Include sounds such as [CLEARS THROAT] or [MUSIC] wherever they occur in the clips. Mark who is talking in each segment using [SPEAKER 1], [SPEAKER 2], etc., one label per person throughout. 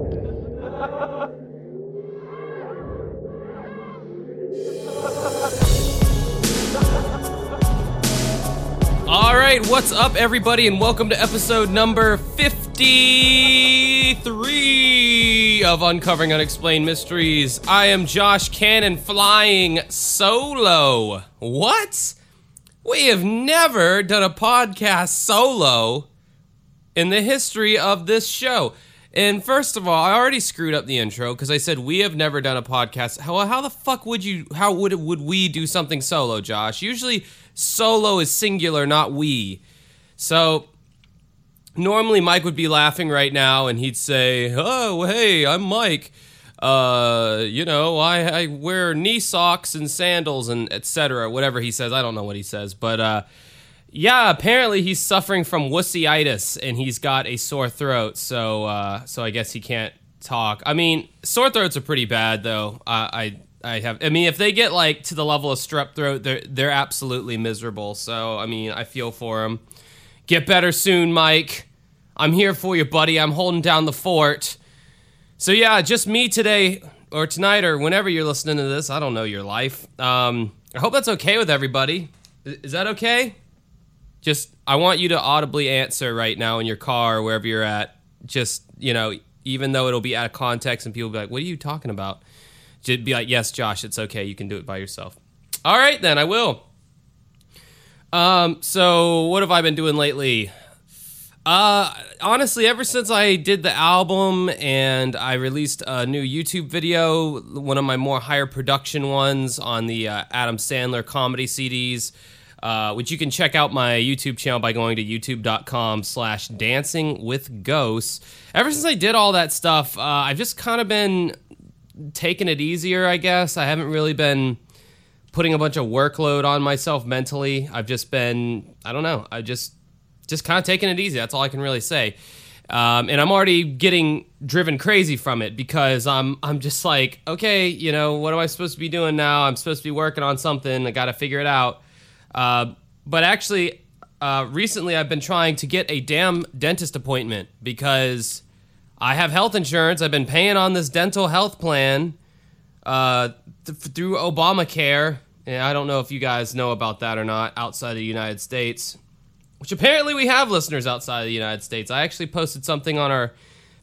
[SPEAKER 1] All right, what's up, everybody, and welcome to episode number 53 of Uncovering Unexplained Mysteries. I am Josh Cannon flying solo. What? We have never done a podcast solo in the history of this show. And first of all, I already screwed up the intro because I said we have never done a podcast. How, how the fuck would you? How would would we do something solo, Josh? Usually, solo is singular, not we. So normally Mike would be laughing right now, and he'd say, "Oh, hey, I'm Mike. Uh, you know, I, I wear knee socks and sandals and etc. Whatever he says, I don't know what he says, but uh." Yeah, apparently he's suffering from wussyitis and he's got a sore throat. So, uh, so I guess he can't talk. I mean, sore throats are pretty bad though. I, I, I have. I mean, if they get like to the level of strep throat, they're they're absolutely miserable. So, I mean, I feel for him. Get better soon, Mike. I'm here for you, buddy. I'm holding down the fort. So yeah, just me today or tonight or whenever you're listening to this. I don't know your life. Um, I hope that's okay with everybody. Is that okay? Just I want you to audibly answer right now in your car or wherever you're at. Just you know, even though it'll be out of context and people be like, "What are you talking about?" Just be like, "Yes, Josh, it's okay. You can do it by yourself." All right, then I will. Um, so what have I been doing lately? Uh, honestly, ever since I did the album and I released a new YouTube video, one of my more higher production ones on the uh, Adam Sandler comedy CDs, uh, which you can check out my YouTube channel by going to youtube.com slash dancing with ghosts. Ever since I did all that stuff, uh, I've just kind of been taking it easier, I guess. I haven't really been putting a bunch of workload on myself mentally. I've just been, I don't know, I just just kind of taking it easy. That's all I can really say. Um, and I'm already getting driven crazy from it because I'm I'm just like, okay, you know, what am I supposed to be doing now? I'm supposed to be working on something. I got to figure it out. Uh, but actually, uh, recently I've been trying to get a damn dentist appointment because I have health insurance. I've been paying on this dental health plan uh, th- through Obamacare. And I don't know if you guys know about that or not outside of the United States, which apparently we have listeners outside of the United States. I actually posted something on our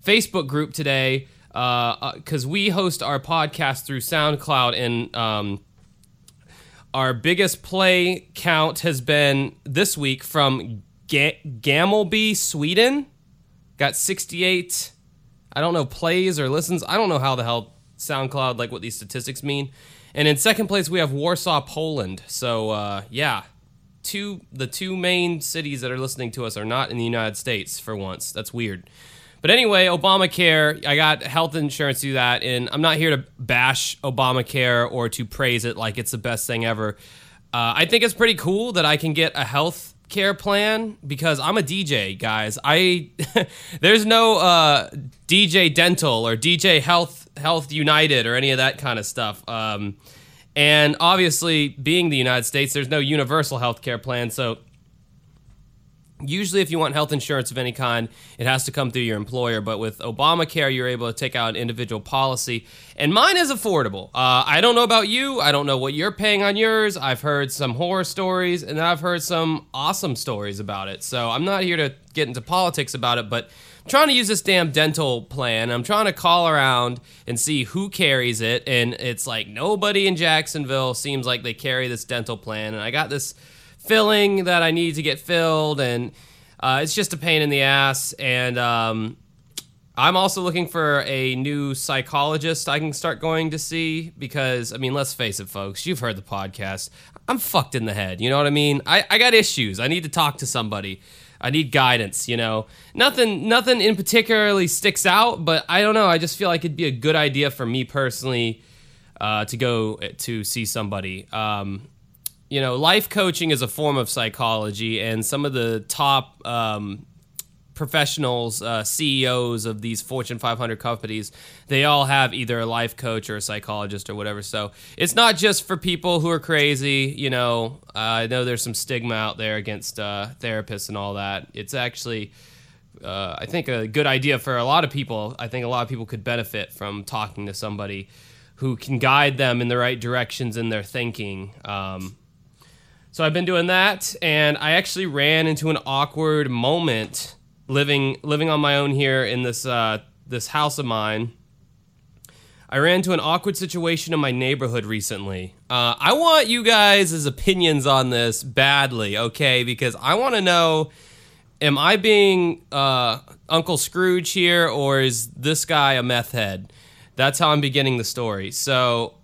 [SPEAKER 1] Facebook group today because we host our podcast through SoundCloud, and um, our biggest play count has been this week from Ga- Gammelby, Sweden. Got 68 I don't know plays or listens. I don't know how the hell SoundCloud like what these statistics mean. And in second place we have Warsaw, Poland. So uh, yeah, two the two main cities that are listening to us are not in the United States for once. That's weird. But anyway, Obamacare, I got health insurance through that, and I'm not here to bash Obamacare or to praise it like it's the best thing ever. Uh, I think it's pretty cool that I can get a health care plan because I'm a DJ, guys. I [LAUGHS] there's no uh, DJ Dental or DJ Health Health United or any of that kind of stuff. Um, and obviously, being the United States, there's no universal health care plan, so usually if you want health insurance of any kind it has to come through your employer but with obamacare you're able to take out an individual policy. And mine is affordable. Uh, i don't know about you. I don't know what you're paying on yours. I've heard some horror stories and i've heard some awesome stories about it. So i'm not here to get into politics about it but I'm trying to use this damn dental plan. I'm trying to call around and see who carries it and it's like nobody in jacksonville seems like they carry this dental plan. And i got this filling that I need to get filled, and uh, it's just a pain in the ass. And um, I'm also looking for a new psychologist I can start going to see because, I mean, let's face it, folks, you've heard the podcast. I'm fucked in the head. You know what I mean? I, I got issues. I need to talk to somebody. I need guidance, you know. Nothing nothing in particularly sticks out, but I don't know. I just feel like it'd be a good idea for me personally uh, to go to see somebody. Um, you know, life coaching is a form of psychology, and some of the top um, professionals, uh, CEOs of these Fortune 500 companies, they all have either a life coach or a psychologist or whatever. So it's not just for people who are crazy. You know, uh, I know there's some stigma out there against uh, therapists and all that. It's actually uh, I think a good idea for a lot of people. I think a lot of people could benefit from talking to somebody who can guide them in the right directions in their thinking. Um, so I've been doing that, and I actually ran into an awkward moment living living on my own here in this uh, this house of mine. I ran into an awkward situation in my neighborhood recently. Uh, I want you guys' opinions on this badly, okay? Because I want to know am I being uh, Uncle Scrooge here, or is this guy a meth head? That's how I'm beginning the story. So,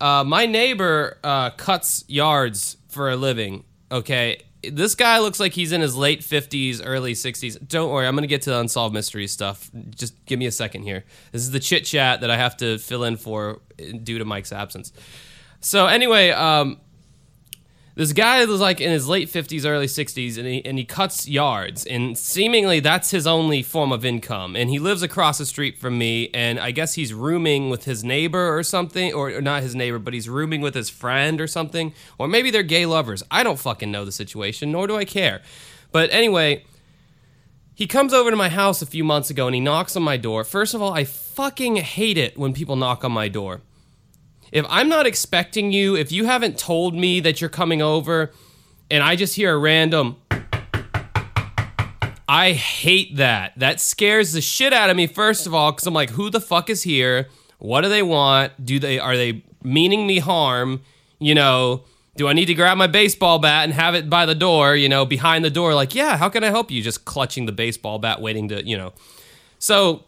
[SPEAKER 1] uh, my neighbor uh, cuts yards for a living, okay? This guy looks like he's in his late 50s, early 60s. Don't worry, I'm going to get to the unsolved mystery stuff. Just give me a second here. This is the chit chat that I have to fill in for due to Mike's absence. So, anyway, um, this guy was like in his late 50s early 60s and he, and he cuts yards and seemingly that's his only form of income. And he lives across the street from me and i guess he's rooming with his neighbor or something or, or not his neighbor but he's rooming with his friend or something. Or maybe they're gay lovers. I don't fucking know the situation nor do i care. But anyway he comes over to my house a few months ago and he knocks on my door. First of all i fucking hate it when people knock on my door if I'm not expecting you, if you haven't told me that you're coming over and I just hear a random I hate that. That scares the shit out of me first of all cuz I'm like who the fuck is here? What do they want? Do they are they meaning me harm? You know, do I need to grab my baseball bat and have it by the door, you know, behind the door like, "Yeah, how can I help you?" just clutching the baseball bat waiting to, you know. So,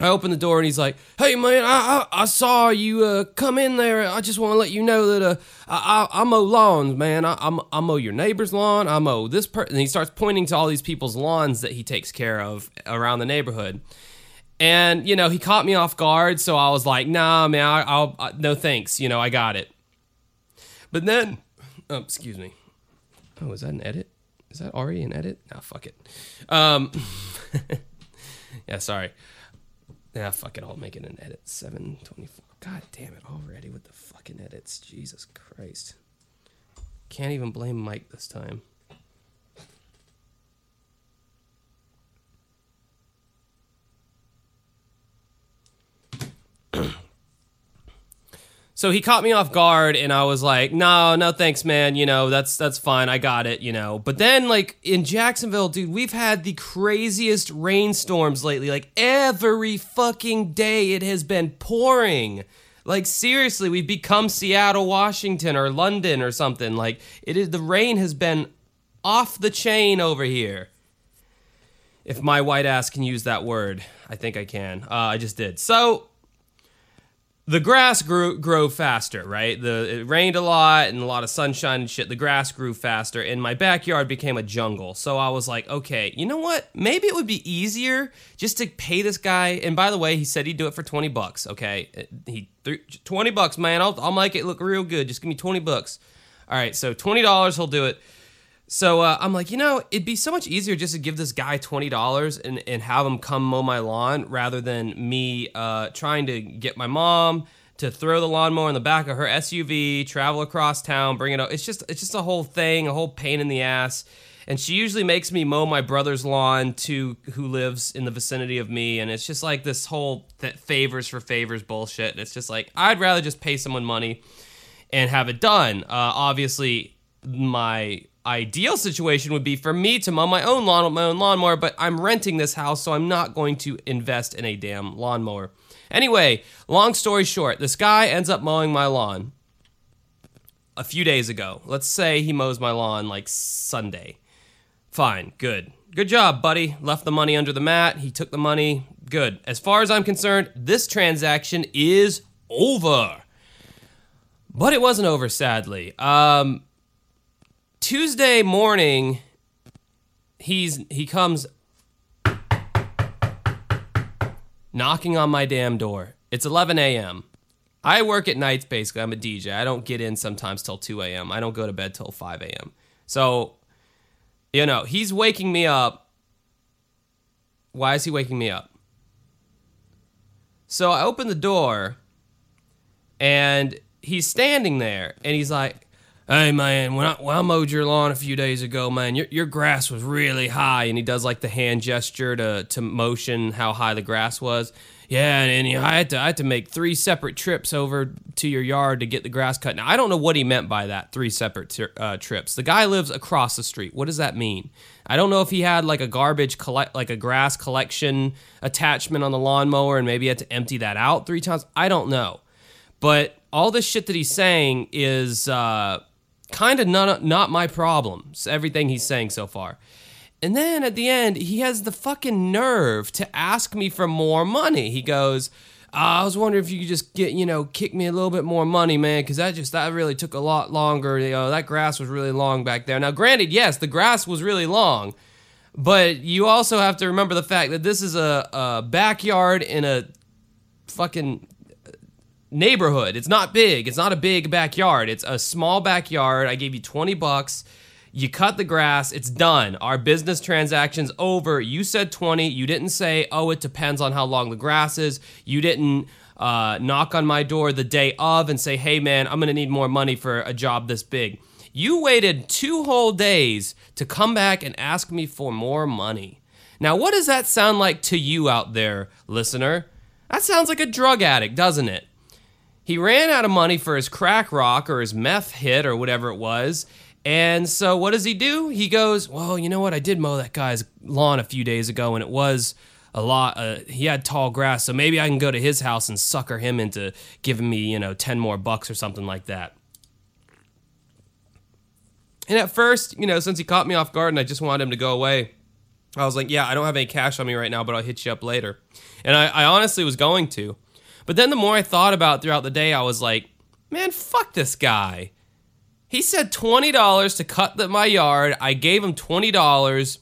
[SPEAKER 1] I open the door and he's like, "Hey man, I I, I saw you uh, come in there. I just want to let you know that uh, I, I, I mow lawns, man. I, I, I mow your neighbor's lawn. I mow this person." And he starts pointing to all these people's lawns that he takes care of around the neighborhood. And you know, he caught me off guard, so I was like, "Nah, man, I, I'll I, no thanks. You know, I got it." But then, oh, excuse me. Oh, is that an edit? Is that already an edit? Nah, fuck it. Um, [LAUGHS] yeah, sorry. Yeah, fuck it. I'll make it an edit. 724. God damn it already with the fucking edits. Jesus Christ. Can't even blame Mike this time. [CLEARS THROAT] So he caught me off guard and I was like, "No, no thanks, man. You know, that's that's fine. I got it, you know." But then like in Jacksonville, dude, we've had the craziest rainstorms lately. Like every fucking day it has been pouring. Like seriously, we've become Seattle, Washington or London or something. Like it is the rain has been off the chain over here. If my white ass can use that word, I think I can. Uh, I just did. So the grass grew grow faster, right? The it rained a lot and a lot of sunshine and shit. The grass grew faster, and my backyard became a jungle. So I was like, okay, you know what? Maybe it would be easier just to pay this guy. And by the way, he said he'd do it for twenty bucks. Okay, he twenty bucks, man. I'll I'll make it look real good. Just give me twenty bucks. All right, so twenty dollars, he'll do it. So uh, I'm like, you know, it'd be so much easier just to give this guy twenty dollars and, and have him come mow my lawn rather than me uh, trying to get my mom to throw the lawnmower in the back of her SUV, travel across town, bring it up. It's just it's just a whole thing, a whole pain in the ass. And she usually makes me mow my brother's lawn to who lives in the vicinity of me, and it's just like this whole th- favors for favors bullshit. And it's just like I'd rather just pay someone money and have it done. Uh, obviously, my ideal situation would be for me to mow my own lawn with my own lawnmower, but I'm renting this house, so I'm not going to invest in a damn lawnmower. Anyway, long story short, this guy ends up mowing my lawn a few days ago. Let's say he mows my lawn like Sunday. Fine, good. Good job, buddy. Left the money under the mat. He took the money. Good. As far as I'm concerned, this transaction is over. But it wasn't over, sadly. Um, Tuesday morning, he's he comes knocking on my damn door. It's 11 a.m. I work at nights basically. I'm a DJ. I don't get in sometimes till 2 a.m. I don't go to bed till 5 a.m. So, you know, he's waking me up. Why is he waking me up? So I open the door and he's standing there and he's like, Hey man, when I, when I mowed your lawn a few days ago, man, your, your grass was really high. And he does like the hand gesture to, to motion how high the grass was. Yeah, and, and I had to I had to make three separate trips over to your yard to get the grass cut. Now I don't know what he meant by that three separate uh, trips. The guy lives across the street. What does that mean? I don't know if he had like a garbage collect like a grass collection attachment on the lawnmower and maybe had to empty that out three times. I don't know, but all this shit that he's saying is uh, kind of not not my problem. Everything he's saying so far. And then at the end, he has the fucking nerve to ask me for more money. He goes, ah, I was wondering if you could just get, you know, kick me a little bit more money, man, because that just, that really took a lot longer. You know, that grass was really long back there. Now, granted, yes, the grass was really long, but you also have to remember the fact that this is a, a backyard in a fucking neighborhood. It's not big. It's not a big backyard. It's a small backyard. I gave you 20 bucks you cut the grass, it's done. Our business transaction's over. You said 20. You didn't say, oh, it depends on how long the grass is. You didn't uh, knock on my door the day of and say, hey, man, I'm going to need more money for a job this big. You waited two whole days to come back and ask me for more money. Now, what does that sound like to you out there, listener? That sounds like a drug addict, doesn't it? He ran out of money for his crack rock or his meth hit or whatever it was, and so what does he do? He goes, Well, you know what? I did mow that guy's lawn a few days ago and it was a lot. Uh, he had tall grass, so maybe I can go to his house and sucker him into giving me, you know, 10 more bucks or something like that. And at first, you know, since he caught me off guard and I just wanted him to go away, I was like, Yeah, I don't have any cash on me right now, but I'll hit you up later. And I, I honestly was going to. But then the more I thought about throughout the day, I was like, Man, fuck this guy. He said $20 to cut the, my yard. I gave him $20.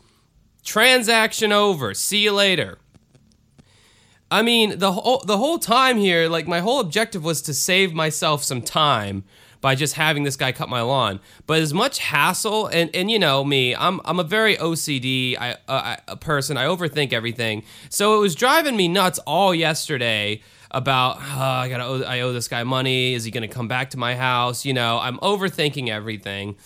[SPEAKER 1] Transaction over. See you later. I mean, the whole the whole time here, like my whole objective was to save myself some time by just having this guy cut my lawn. But as much hassle and and you know me, I'm I'm a very OCD I, uh, person. I overthink everything. So it was driving me nuts all yesterday about oh, I gotta owe, I owe this guy money. Is he gonna come back to my house? You know, I'm overthinking everything.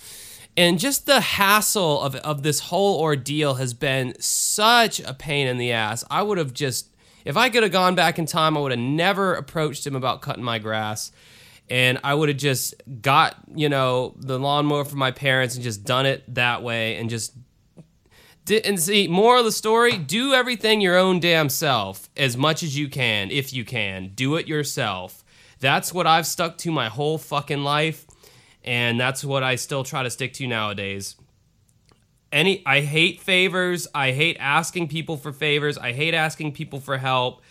[SPEAKER 1] And just the hassle of, of this whole ordeal has been such a pain in the ass. I would have just, if I could have gone back in time, I would have never approached him about cutting my grass. And I would have just got, you know, the lawnmower from my parents and just done it that way and just and see, more of the story: do everything your own damn self as much as you can, if you can. Do it yourself. That's what I've stuck to my whole fucking life, and that's what I still try to stick to nowadays. Any, I hate favors. I hate asking people for favors. I hate asking people for help.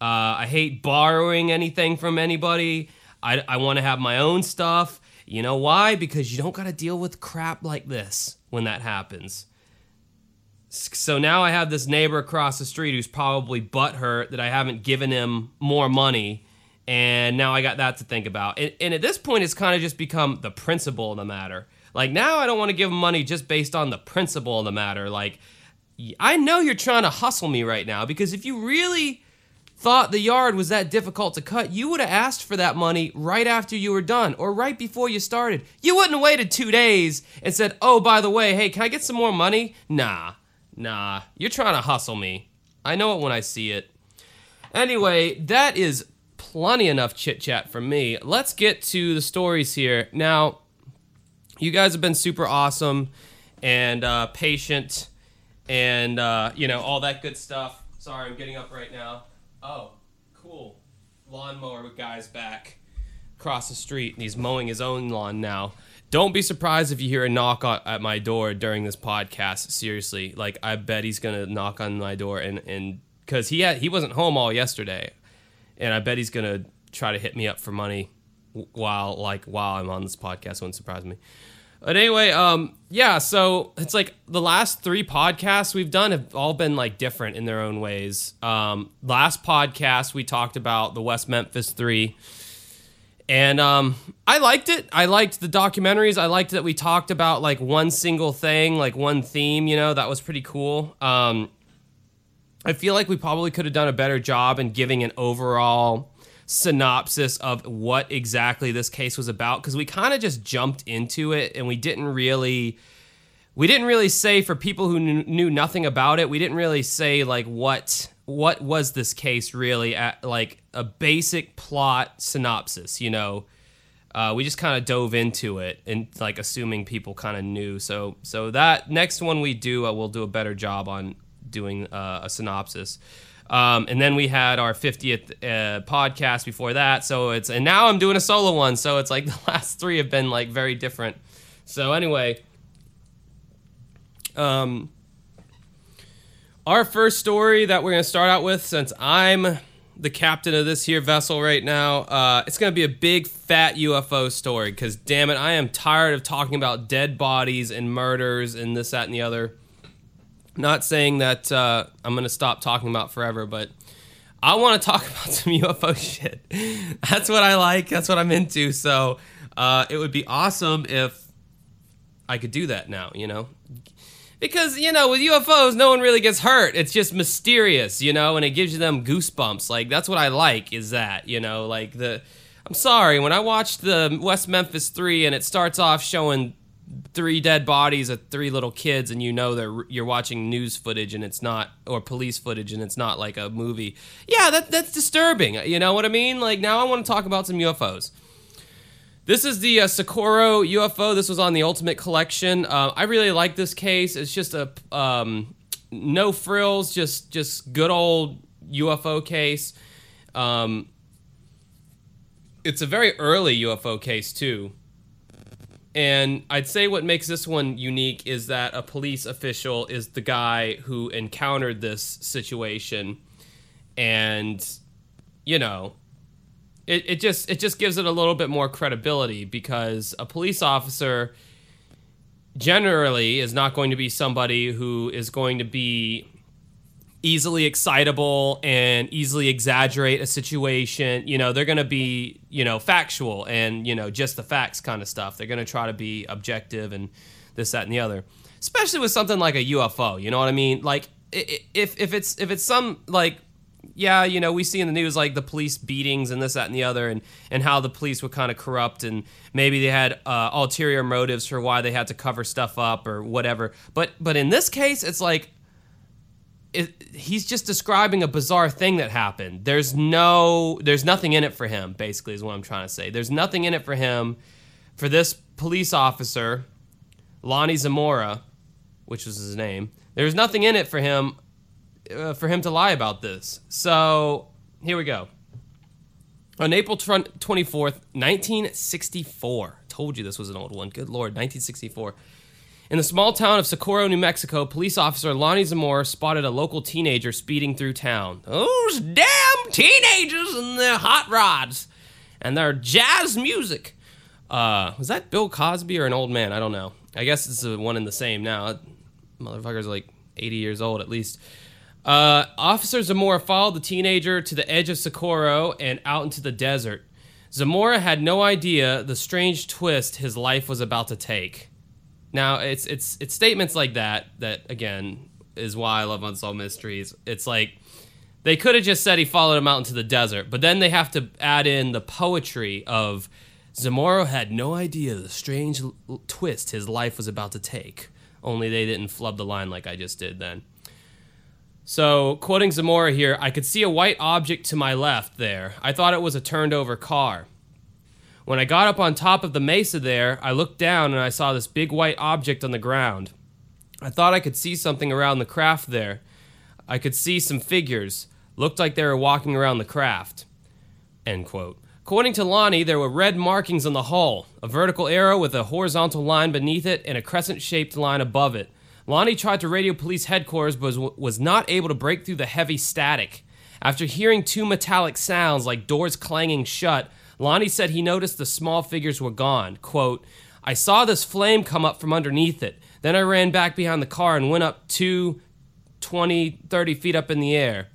[SPEAKER 1] Uh, I hate borrowing anything from anybody. I, I want to have my own stuff. You know why? Because you don't got to deal with crap like this when that happens. So now I have this neighbor across the street who's probably butthurt that I haven't given him more money. And now I got that to think about. And, and at this point, it's kind of just become the principle of the matter. Like now I don't want to give him money just based on the principle of the matter. Like, I know you're trying to hustle me right now because if you really thought the yard was that difficult to cut, you would have asked for that money right after you were done or right before you started. You wouldn't have waited two days and said, oh, by the way, hey, can I get some more money? Nah. Nah, you're trying to hustle me. I know it when I see it. Anyway, that is plenty enough chit chat from me. Let's get to the stories here. Now, you guys have been super awesome and uh, patient and, uh, you know, all that good stuff. Sorry, I'm getting up right now. Oh, cool. Lawnmower with guy's back across the street and he's mowing his own lawn now. Don't be surprised if you hear a knock at my door during this podcast. Seriously, like I bet he's gonna knock on my door and and because he had he wasn't home all yesterday, and I bet he's gonna try to hit me up for money while like while I'm on this podcast. Wouldn't surprise me. But anyway, um, yeah. So it's like the last three podcasts we've done have all been like different in their own ways. Um, last podcast we talked about the West Memphis Three and um, I liked it. I liked the documentaries. I liked that we talked about like one single thing, like one theme. You know, that was pretty cool. Um, I feel like we probably could have done a better job in giving an overall synopsis of what exactly this case was about because we kind of just jumped into it and we didn't really we didn't really say for people who knew, knew nothing about it we didn't really say like what what was this case really at like a basic plot synopsis you know uh, we just kind of dove into it and like assuming people kind of knew so so that next one we do uh, we'll do a better job on doing uh, a synopsis um, and then we had our 50th uh, podcast before that. So it's, and now I'm doing a solo one. So it's like [LAUGHS] the last three have been like very different. So anyway, um, our first story that we're going to start out with, since I'm the captain of this here vessel right now, uh, it's going to be a big fat UFO story because damn it, I am tired of talking about dead bodies and murders and this, that, and the other. Not saying that uh, I'm gonna stop talking about forever, but I want to talk [LAUGHS] about some UFO shit. That's what I like. That's what I'm into. So uh, it would be awesome if I could do that now. You know, because you know with UFOs, no one really gets hurt. It's just mysterious, you know, and it gives you them goosebumps. Like that's what I like. Is that you know, like the. I'm sorry when I watched the West Memphis Three and it starts off showing three dead bodies of three little kids and you know that you're watching news footage and it's not or police footage and it's not like a movie yeah that, that's disturbing you know what i mean like now i want to talk about some ufos this is the uh, Socorro UFO. This was on the Ultimate Collection. Uh, I really like this case. It's just a um, no frills, just just good old UFO case. Um, it's a very early UFO case too. And I'd say what makes this one unique is that a police official is the guy who encountered this situation. And, you know, it, it just it just gives it a little bit more credibility because a police officer generally is not going to be somebody who is going to be easily excitable and easily exaggerate a situation. You know, they're going to be, you know, factual and, you know, just the facts kind of stuff. They're going to try to be objective and this, that, and the other. Especially with something like a UFO. You know what I mean? Like, if, if it's if it's some like yeah, you know, we see in the news like the police beatings and this, that, and the other, and and how the police were kind of corrupt, and maybe they had uh, ulterior motives for why they had to cover stuff up or whatever. But but in this case, it's like it, he's just describing a bizarre thing that happened. There's no, there's nothing in it for him. Basically, is what I'm trying to say. There's nothing in it for him, for this police officer, Lonnie Zamora, which was his name. There's nothing in it for him, uh, for him to lie about this. So here we go. On April 24th, 1964. Told you this was an old one. Good lord, 1964. In the small town of Socorro, New Mexico, police officer Lonnie Zamora spotted a local teenager speeding through town. Those damn teenagers and their hot rods and their jazz music. Uh, was that Bill Cosby or an old man? I don't know. I guess it's one in the same now. Motherfucker's like 80 years old at least. Uh, Officer Zamora followed the teenager to the edge of Socorro and out into the desert. Zamora had no idea the strange twist his life was about to take. Now it's it's it's statements like that that again is why I love unsolved mysteries. It's like they could have just said he followed him out into the desert, but then they have to add in the poetry of Zamora had no idea the strange l- twist his life was about to take. Only they didn't flub the line like I just did then. So, quoting Zamora here, I could see a white object to my left there. I thought it was a turned over car. When I got up on top of the mesa there, I looked down and I saw this big white object on the ground. I thought I could see something around the craft there. I could see some figures. Looked like they were walking around the craft. End quote. According to Lonnie, there were red markings on the hull, a vertical arrow with a horizontal line beneath it and a crescent shaped line above it. Lonnie tried to radio police headquarters but was not able to break through the heavy static. After hearing two metallic sounds like doors clanging shut, Lonnie said he noticed the small figures were gone. Quote, I saw this flame come up from underneath it. Then I ran back behind the car and went up two, 20, 30 feet up in the air.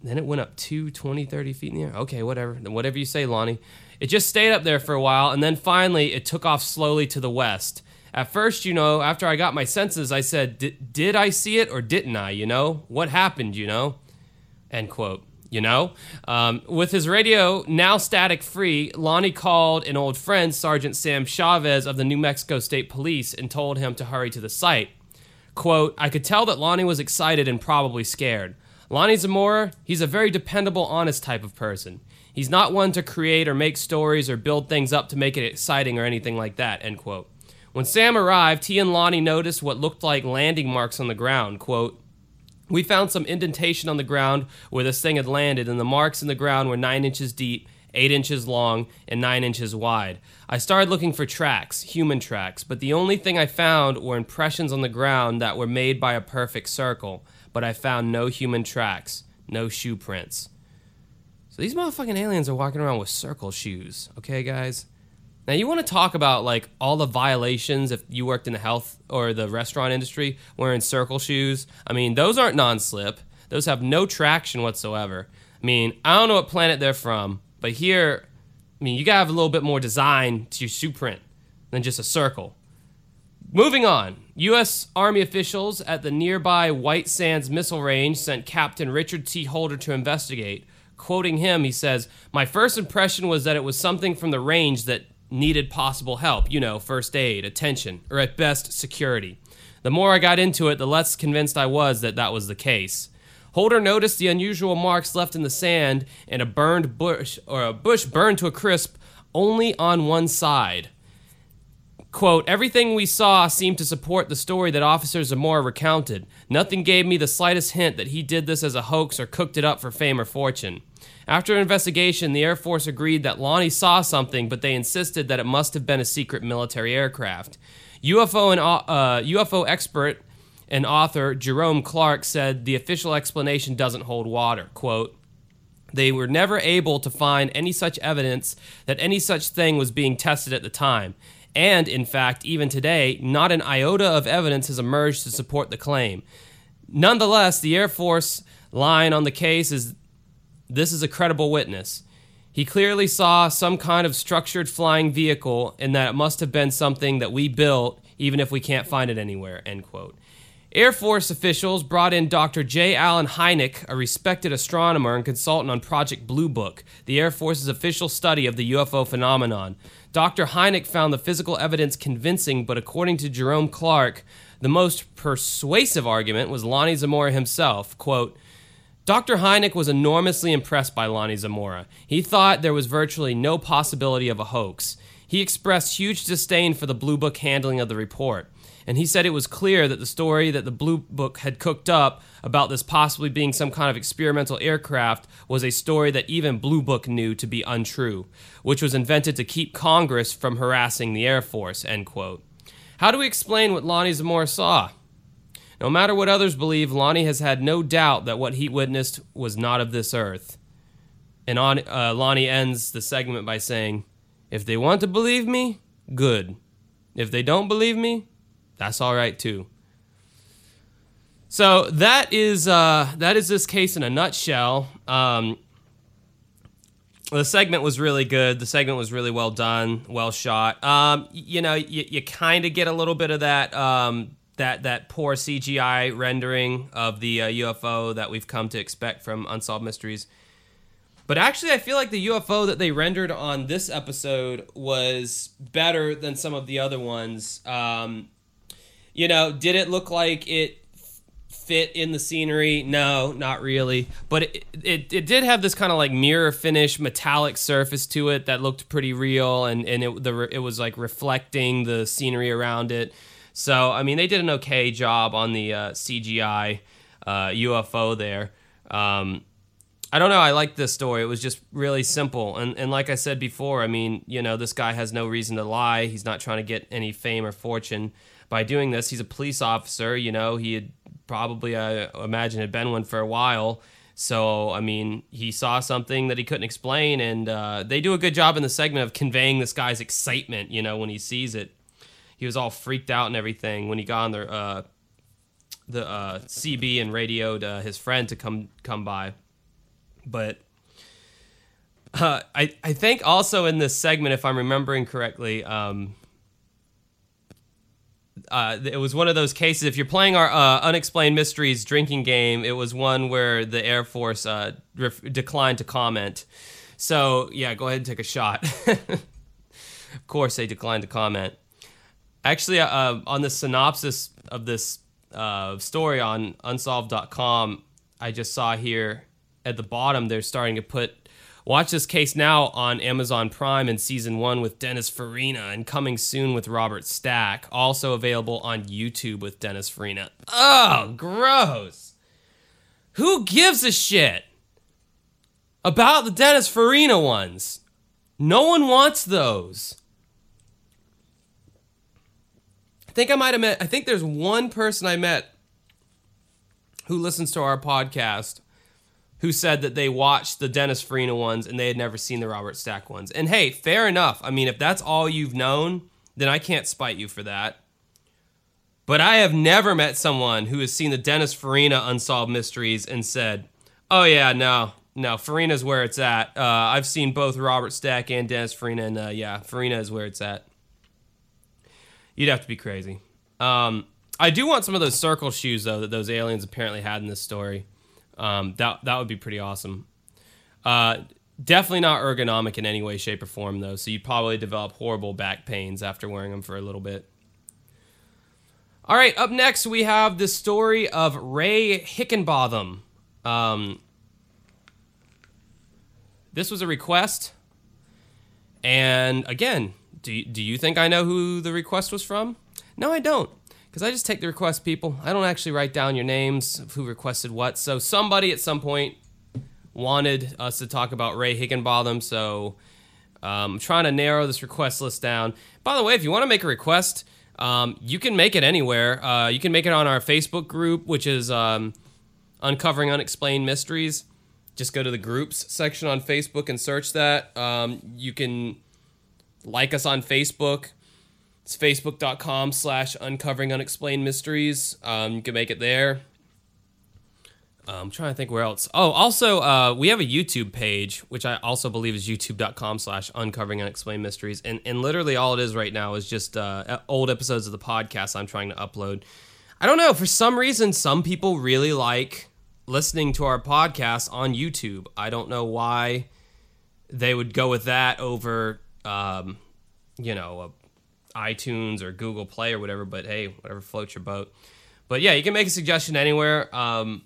[SPEAKER 1] Then it went up two, 20, 30 feet in the air. Okay, whatever. Whatever you say, Lonnie. It just stayed up there for a while, and then finally it took off slowly to the west. At first, you know, after I got my senses, I said, Did I see it or didn't I? You know? What happened, you know? End quote. You know, um, with his radio now static free, Lonnie called an old friend, Sergeant Sam Chavez of the New Mexico State Police, and told him to hurry to the site. Quote, I could tell that Lonnie was excited and probably scared. Lonnie Zamora, he's a very dependable, honest type of person. He's not one to create or make stories or build things up to make it exciting or anything like that, end quote. When Sam arrived, he and Lonnie noticed what looked like landing marks on the ground. Quote, we found some indentation on the ground where this thing had landed, and the marks in the ground were nine inches deep, eight inches long, and nine inches wide. I started looking for tracks, human tracks, but the only thing I found were impressions on the ground that were made by a perfect circle, but I found no human tracks, no shoe prints. So these motherfucking aliens are walking around with circle shoes, okay, guys? Now you want to talk about like all the violations if you worked in the health or the restaurant industry wearing circle shoes. I mean, those aren't non-slip. Those have no traction whatsoever. I mean, I don't know what planet they're from, but here, I mean, you gotta have a little bit more design to your shoe print than just a circle. Moving on, U.S. Army officials at the nearby White Sands Missile Range sent Captain Richard T. Holder to investigate. Quoting him, he says, My first impression was that it was something from the range that needed possible help, you know, first aid, attention, or at best, security. The more I got into it, the less convinced I was that that was the case. Holder noticed the unusual marks left in the sand and a burned bush, or a bush burned to a crisp only on one side. Quote, everything we saw seemed to support the story that Officer Zamora recounted. Nothing gave me the slightest hint that he did this as a hoax or cooked it up for fame or fortune. After investigation, the Air Force agreed that Lonnie saw something, but they insisted that it must have been a secret military aircraft. UFO and uh, UFO expert and author Jerome Clark said the official explanation doesn't hold water. Quote, they were never able to find any such evidence that any such thing was being tested at the time. And, in fact, even today, not an iota of evidence has emerged to support the claim. Nonetheless, the Air Force line on the case is this is a credible witness. He clearly saw some kind of structured flying vehicle and that it must have been something that we built, even if we can't find it anywhere. End quote. Air Force officials brought in Dr. J. Allen Hynek, a respected astronomer and consultant on Project Blue Book, the Air Force's official study of the UFO phenomenon. Dr. Hynek found the physical evidence convincing, but according to Jerome Clark, the most persuasive argument was Lonnie Zamora himself. Quote, Dr. Hynek was enormously impressed by Lonnie Zamora. He thought there was virtually no possibility of a hoax. He expressed huge disdain for the Blue Book handling of the report, and he said it was clear that the story that the Blue Book had cooked up about this possibly being some kind of experimental aircraft was a story that even Blue Book knew to be untrue, which was invented to keep Congress from harassing the Air Force. End quote. How do we explain what Lonnie Zamora saw? No matter what others believe, Lonnie has had no doubt that what he witnessed was not of this earth. And on, uh, Lonnie ends the segment by saying, If they want to believe me, good. If they don't believe me, that's all right too. So that is uh, that is this case in a nutshell. Um, the segment was really good. The segment was really well done, well shot. Um, you know, you, you kind of get a little bit of that um, that that poor CGI rendering of the uh, UFO that we've come to expect from Unsolved Mysteries. But actually, I feel like the UFO that they rendered on this episode was better than some of the other ones. Um, you know, did it look like it fit in the scenery? No, not really. But it, it, it did have this kind of like mirror finish metallic surface to it that looked pretty real, and, and it, the, it was like reflecting the scenery around it. So, I mean, they did an okay job on the uh, CGI uh, UFO there. Um, I don't know. I like this story. It was just really simple. And, and like I said before, I mean, you know, this guy has no reason to lie. He's not trying to get any fame or fortune by doing this. He's a police officer. You know, he had probably, I imagine, had been one for a while. So, I mean, he saw something that he couldn't explain. And uh, they do a good job in the segment of conveying this guy's excitement, you know, when he sees it he was all freaked out and everything when he got on the uh, the uh, CB and radioed uh, his friend to come come by. But uh, I I think also in this segment, if I'm remembering correctly, um, uh, it was one of those cases. If you're playing our uh, unexplained mysteries drinking game, it was one where the Air Force uh, ref- declined to comment. So yeah, go ahead and take a shot. [LAUGHS] of course, they declined to comment. Actually, uh, on the synopsis of this uh, story on unsolved.com, I just saw here at the bottom they're starting to put Watch this case now on Amazon Prime in season one with Dennis Farina and coming soon with Robert Stack. Also available on YouTube with Dennis Farina. Oh, gross. Who gives a shit about the Dennis Farina ones? No one wants those. I think I might have met, I think there's one person I met who listens to our podcast who said that they watched the Dennis Farina ones and they had never seen the Robert Stack ones. And hey, fair enough. I mean, if that's all you've known, then I can't spite you for that. But I have never met someone who has seen the Dennis Farina Unsolved Mysteries and said, oh, yeah, no, no, Farina's where it's at. Uh, I've seen both Robert Stack and Dennis Farina, and uh, yeah, Farina is where it's at. You'd have to be crazy. Um, I do want some of those circle shoes, though, that those aliens apparently had in this story. Um, that that would be pretty awesome. Uh, definitely not ergonomic in any way, shape, or form, though. So you'd probably develop horrible back pains after wearing them for a little bit. All right, up next we have the story of Ray Higginbotham. Um, this was a request, and again, do you, do you think I know who the request was from? No, I don't because I just take the request, people. I don't actually write down your names of who requested what. So somebody at some point wanted us to talk about Ray Higginbotham, so um, I'm trying to narrow this request list down. By the way, if you want to make a request, um, you can make it anywhere. Uh, you can make it on our Facebook group, which is um, Uncovering Unexplained Mysteries. Just go to the groups section on Facebook and search that. Um, you can like us on Facebook. It's facebook.com slash uncovering unexplained mysteries. Um, you can make it there. Uh, I'm trying to think where else. Oh, also, uh, we have a YouTube page, which I also believe is youtube.com slash uncovering unexplained mysteries. And, and literally all it is right now is just uh, old episodes of the podcast I'm trying to upload. I don't know. For some reason, some people really like listening to our podcast on YouTube. I don't know why they would go with that over, um, you know, iTunes or Google Play or whatever. But hey, whatever floats your boat. But yeah, you can make a suggestion anywhere. Um,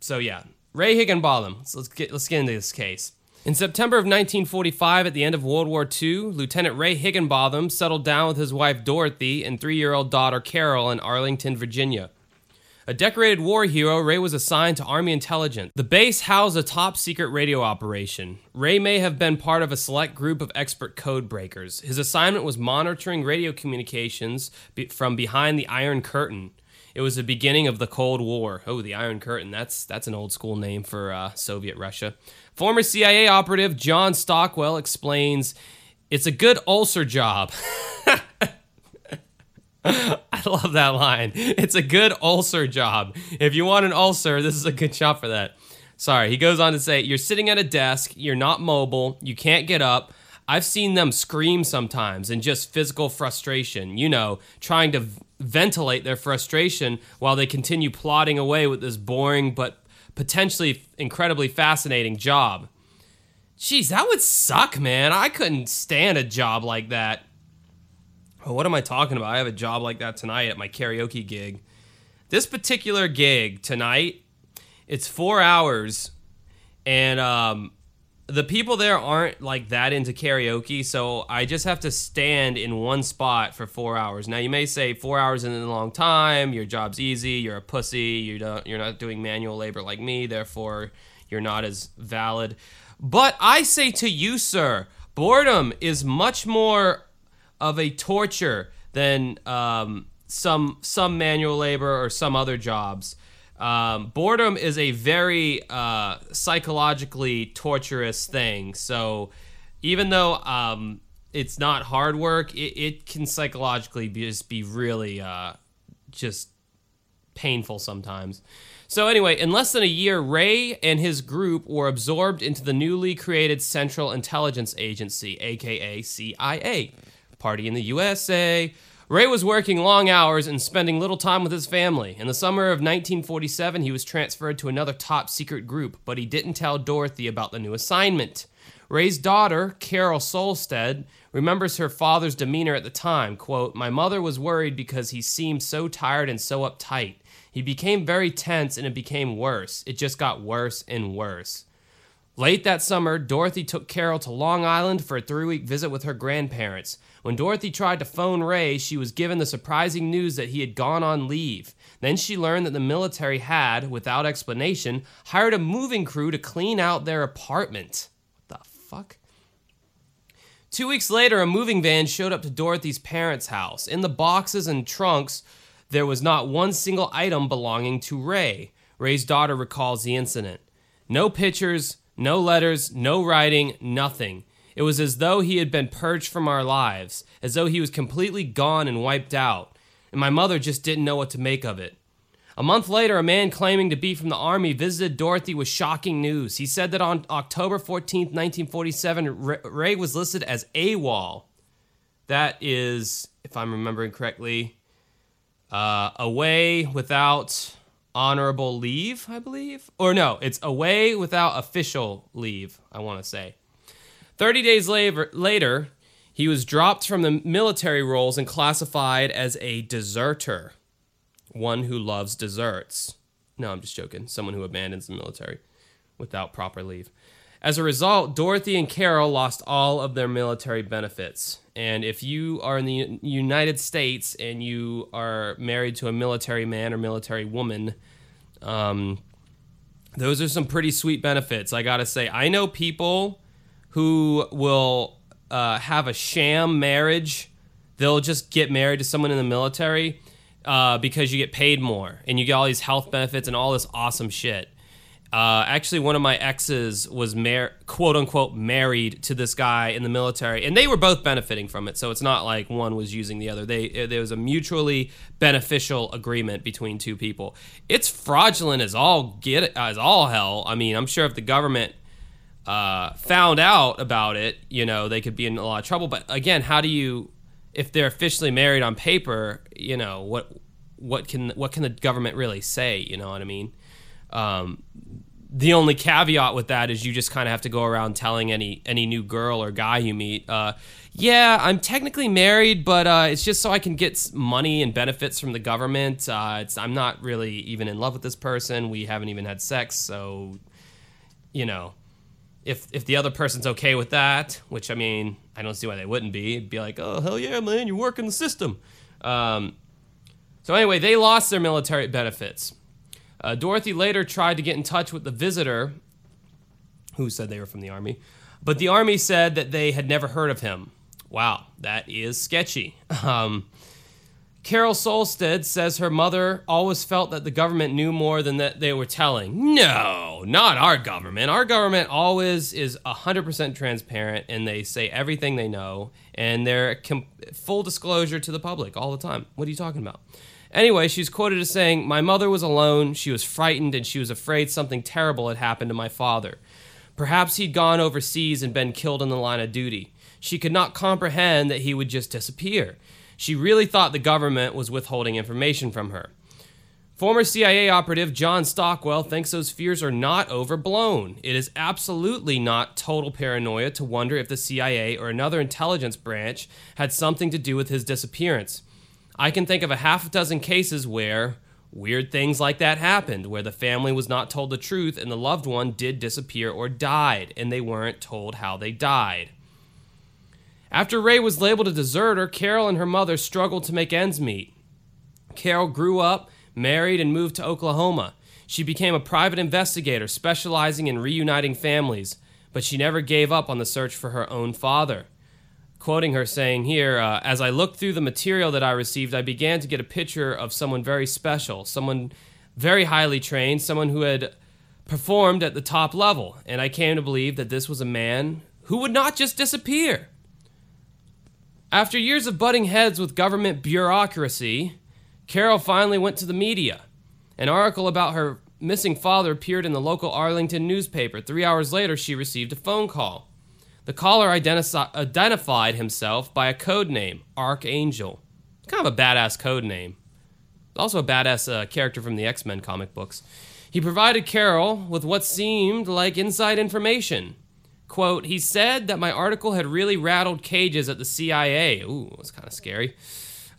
[SPEAKER 1] so yeah, Ray Higginbotham. So let's get let's get into this case. In September of 1945, at the end of World War II, Lieutenant Ray Higginbotham settled down with his wife Dorothy and three-year-old daughter Carol in Arlington, Virginia. A decorated war hero, Ray was assigned to Army intelligence. The base housed a top secret radio operation. Ray may have been part of a select group of expert code breakers. His assignment was monitoring radio communications be- from behind the Iron Curtain. It was the beginning of the Cold War. Oh, the Iron Curtain. That's that's an old school name for uh, Soviet Russia. Former CIA operative John Stockwell explains, "It's a good ulcer job." [LAUGHS] [LAUGHS] I love that line. It's a good ulcer job. If you want an ulcer, this is a good job for that. Sorry, he goes on to say, You're sitting at a desk, you're not mobile, you can't get up. I've seen them scream sometimes in just physical frustration, you know, trying to ventilate their frustration while they continue plodding away with this boring but potentially incredibly fascinating job. Jeez, that would suck, man. I couldn't stand a job like that. Oh, what am I talking about? I have a job like that tonight at my karaoke gig. This particular gig tonight, it's four hours, and um, the people there aren't like that into karaoke, so I just have to stand in one spot for four hours. Now you may say four hours isn't a long time. Your job's easy. You're a pussy. You don't. You're not doing manual labor like me. Therefore, you're not as valid. But I say to you, sir, boredom is much more of a torture than um, some some manual labor or some other jobs. Um, boredom is a very uh, psychologically torturous thing. So even though um, it's not hard work, it, it can psychologically be, just be really uh, just painful sometimes. So, anyway, in less than a year, Ray and his group were absorbed into the newly created Central Intelligence Agency, aka CIA party in the USA, Ray was working long hours and spending little time with his family. In the summer of 1947, he was transferred to another top secret group, but he didn't tell Dorothy about the new assignment. Ray's daughter, Carol Solstead, remembers her father's demeanor at the time. Quote, My mother was worried because he seemed so tired and so uptight. He became very tense and it became worse. It just got worse and worse. Late that summer, Dorothy took Carol to Long Island for a three week visit with her grandparents. When Dorothy tried to phone Ray, she was given the surprising news that he had gone on leave. Then she learned that the military had, without explanation, hired a moving crew to clean out their apartment. What the fuck? Two weeks later, a moving van showed up to Dorothy's parents' house. In the boxes and trunks, there was not one single item belonging to Ray. Ray's daughter recalls the incident. No pictures, no letters, no writing, nothing. It was as though he had been purged from our lives, as though he was completely gone and wiped out, and my mother just didn't know what to make of it. A month later, a man claiming to be from the army visited Dorothy with shocking news. He said that on October 14, 1947, Ray was listed as AWOL. That is, if I'm remembering correctly, uh, away without honorable leave, I believe. Or no, it's away without official leave, I want to say. 30 days later, later, he was dropped from the military rolls and classified as a deserter, one who loves desserts. No, I'm just joking. Someone who abandons the military without proper leave. As a result, Dorothy and Carol lost all of their military benefits. And if you are in the United States and you are married to a military man or military woman, um, those are some pretty sweet benefits. I gotta say, I know people who will uh, have a sham marriage. They'll just get married to someone in the military uh, because you get paid more and you get all these health benefits and all this awesome shit. Uh, actually, one of my exes was mar- quote unquote married to this guy in the military, and they were both benefiting from it. So it's not like one was using the other. They uh, there was a mutually beneficial agreement between two people. It's fraudulent as all get as all hell. I mean, I'm sure if the government uh, found out about it, you know, they could be in a lot of trouble. But again, how do you, if they're officially married on paper, you know, what what can what can the government really say? You know what I mean? Um, the only caveat with that is you just kind of have to go around telling any any new girl or guy you meet, uh, yeah, I'm technically married, but uh, it's just so I can get money and benefits from the government. Uh, I'm not really even in love with this person. We haven't even had sex, so you know, if if the other person's okay with that, which I mean, I don't see why they wouldn't be. It'd be like, oh hell yeah, man, you're working the system. Um, so anyway, they lost their military benefits. Uh, Dorothy later tried to get in touch with the visitor, who said they were from the army, but the army said that they had never heard of him. Wow, that is sketchy. [LAUGHS] Um, Carol Solstead says her mother always felt that the government knew more than that they were telling. No, not our government. Our government always is 100% transparent and they say everything they know and they're full disclosure to the public all the time. What are you talking about? Anyway, she's quoted as saying, My mother was alone, she was frightened, and she was afraid something terrible had happened to my father. Perhaps he'd gone overseas and been killed in the line of duty. She could not comprehend that he would just disappear. She really thought the government was withholding information from her. Former CIA operative John Stockwell thinks those fears are not overblown. It is absolutely not total paranoia to wonder if the CIA or another intelligence branch had something to do with his disappearance. I can think of a half a dozen cases where weird things like that happened, where the family was not told the truth and the loved one did disappear or died, and they weren't told how they died. After Ray was labeled a deserter, Carol and her mother struggled to make ends meet. Carol grew up, married, and moved to Oklahoma. She became a private investigator specializing in reuniting families, but she never gave up on the search for her own father quoting her saying here uh, as i looked through the material that i received i began to get a picture of someone very special someone very highly trained someone who had performed at the top level and i came to believe that this was a man who would not just disappear after years of butting heads with government bureaucracy carol finally went to the media an article about her missing father appeared in the local arlington newspaper three hours later she received a phone call the caller identi- identified himself by a code name, Archangel. Kind of a badass code name. Also a badass uh, character from the X Men comic books. He provided Carol with what seemed like inside information. Quote, he said that my article had really rattled cages at the CIA. Ooh, it was kind of scary.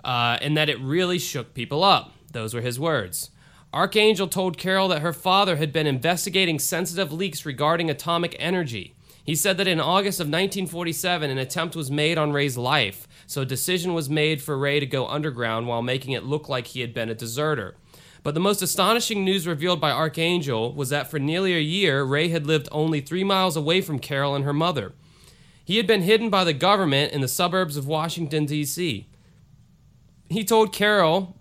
[SPEAKER 1] Uh, and that it really shook people up. Those were his words. Archangel told Carol that her father had been investigating sensitive leaks regarding atomic energy. He said that in August of 1947, an attempt was made on Ray's life, so a decision was made for Ray to go underground while making it look like he had been a deserter. But the most astonishing news revealed by Archangel was that for nearly a year, Ray had lived only three miles away from Carol and her mother. He had been hidden by the government in the suburbs of Washington, D.C. He told Carol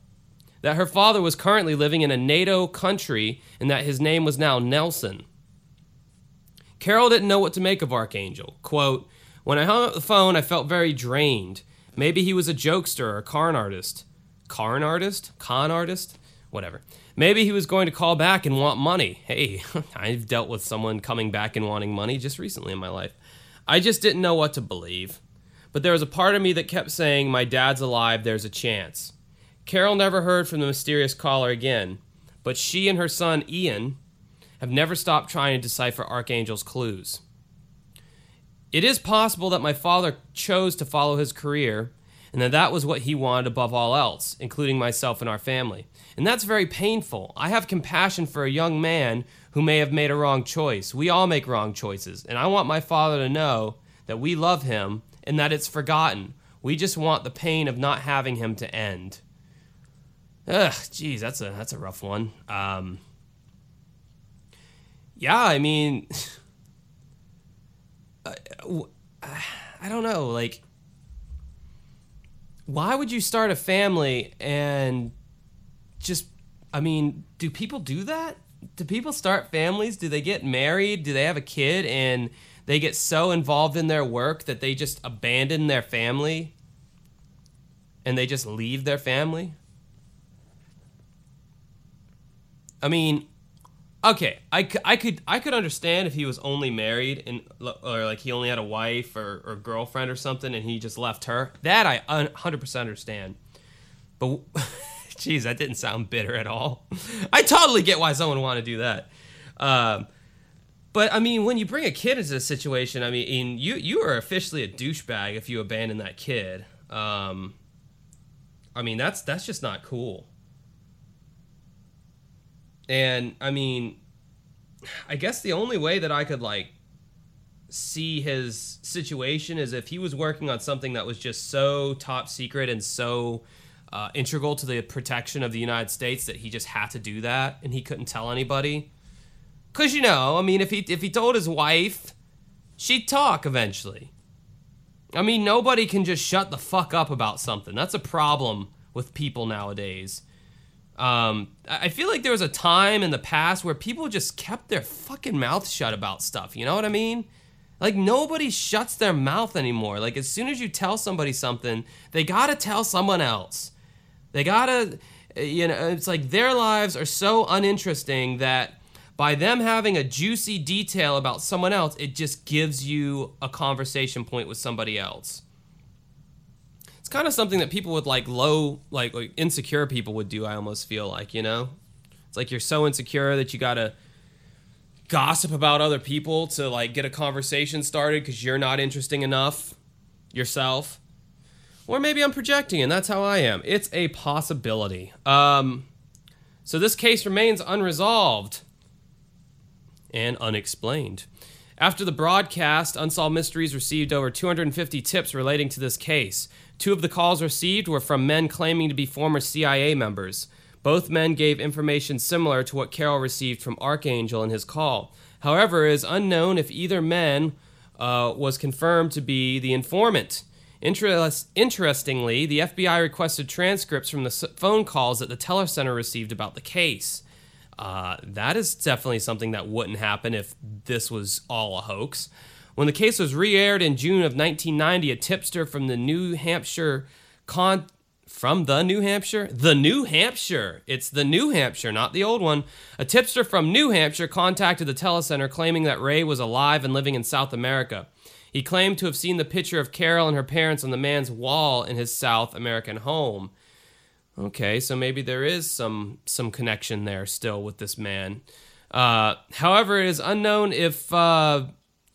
[SPEAKER 1] that her father was currently living in a NATO country and that his name was now Nelson. Carol didn't know what to make of Archangel. Quote, When I hung up the phone, I felt very drained. Maybe he was a jokester or a con artist. Carn artist? Con artist? Whatever. Maybe he was going to call back and want money. Hey, [LAUGHS] I've dealt with someone coming back and wanting money just recently in my life. I just didn't know what to believe. But there was a part of me that kept saying, My dad's alive, there's a chance. Carol never heard from the mysterious caller again, but she and her son, Ian, have never stopped trying to decipher Archangel's clues. It is possible that my father chose to follow his career and that that was what he wanted above all else, including myself and our family. And that's very painful. I have compassion for a young man who may have made a wrong choice. We all make wrong choices, and I want my father to know that we love him and that it's forgotten. We just want the pain of not having him to end. Ugh, geez, that's a that's a rough one. Um, yeah, I mean, [SIGHS] I, I don't know. Like, why would you start a family and just? I mean, do people do that? Do people start families? Do they get married? Do they have a kid and they get so involved in their work that they just abandon their family and they just leave their family? I mean, okay, I, I could I could understand if he was only married and or like he only had a wife or, or girlfriend or something and he just left her. That I 100% understand. But [LAUGHS] geez, that didn't sound bitter at all. [LAUGHS] I totally get why someone would want to do that. Um, but I mean, when you bring a kid into a situation, I mean, you you are officially a douchebag if you abandon that kid. Um, I mean, that's that's just not cool. And I mean, I guess the only way that I could like see his situation is if he was working on something that was just so top secret and so uh, integral to the protection of the United States that he just had to do that and he couldn't tell anybody. Cause you know, I mean, if he if he told his wife, she'd talk eventually. I mean, nobody can just shut the fuck up about something. That's a problem with people nowadays. Um, I feel like there was a time in the past where people just kept their fucking mouth shut about stuff. You know what I mean? Like nobody shuts their mouth anymore. Like as soon as you tell somebody something, they gotta tell someone else. They gotta, uh, you know, it's like their lives are so uninteresting that by them having a juicy detail about someone else, it just gives you a conversation point with somebody else It's kind of something that people with like low, like, like insecure people would do. I almost feel like you know, it's like you're so insecure that you gotta gossip about other people to like get a conversation started because you're not interesting enough yourself. Or maybe I'm projecting and that's how I am. It's a possibility. Um, so this case remains unresolved and unexplained. After the broadcast, Unsolved Mysteries received over 250 tips relating to this case. Two of the calls received were from men claiming to be former CIA members. Both men gave information similar to what Carol received from Archangel in his call. However, it is unknown if either man uh, was confirmed to be the informant. Interest- interestingly, the FBI requested transcripts from the phone calls that the telecenter received about the case. Uh, that is definitely something that wouldn't happen if this was all a hoax. When the case was re-aired in June of 1990, a tipster from the New Hampshire con from the New Hampshire? The New Hampshire. It's the New Hampshire, not the old one. A tipster from New Hampshire contacted the telecenter claiming that Ray was alive and living in South America. He claimed to have seen the picture of Carol and her parents on the man's wall in his South American home. Okay, so maybe there is some some connection there still with this man. Uh, however, it is unknown if uh,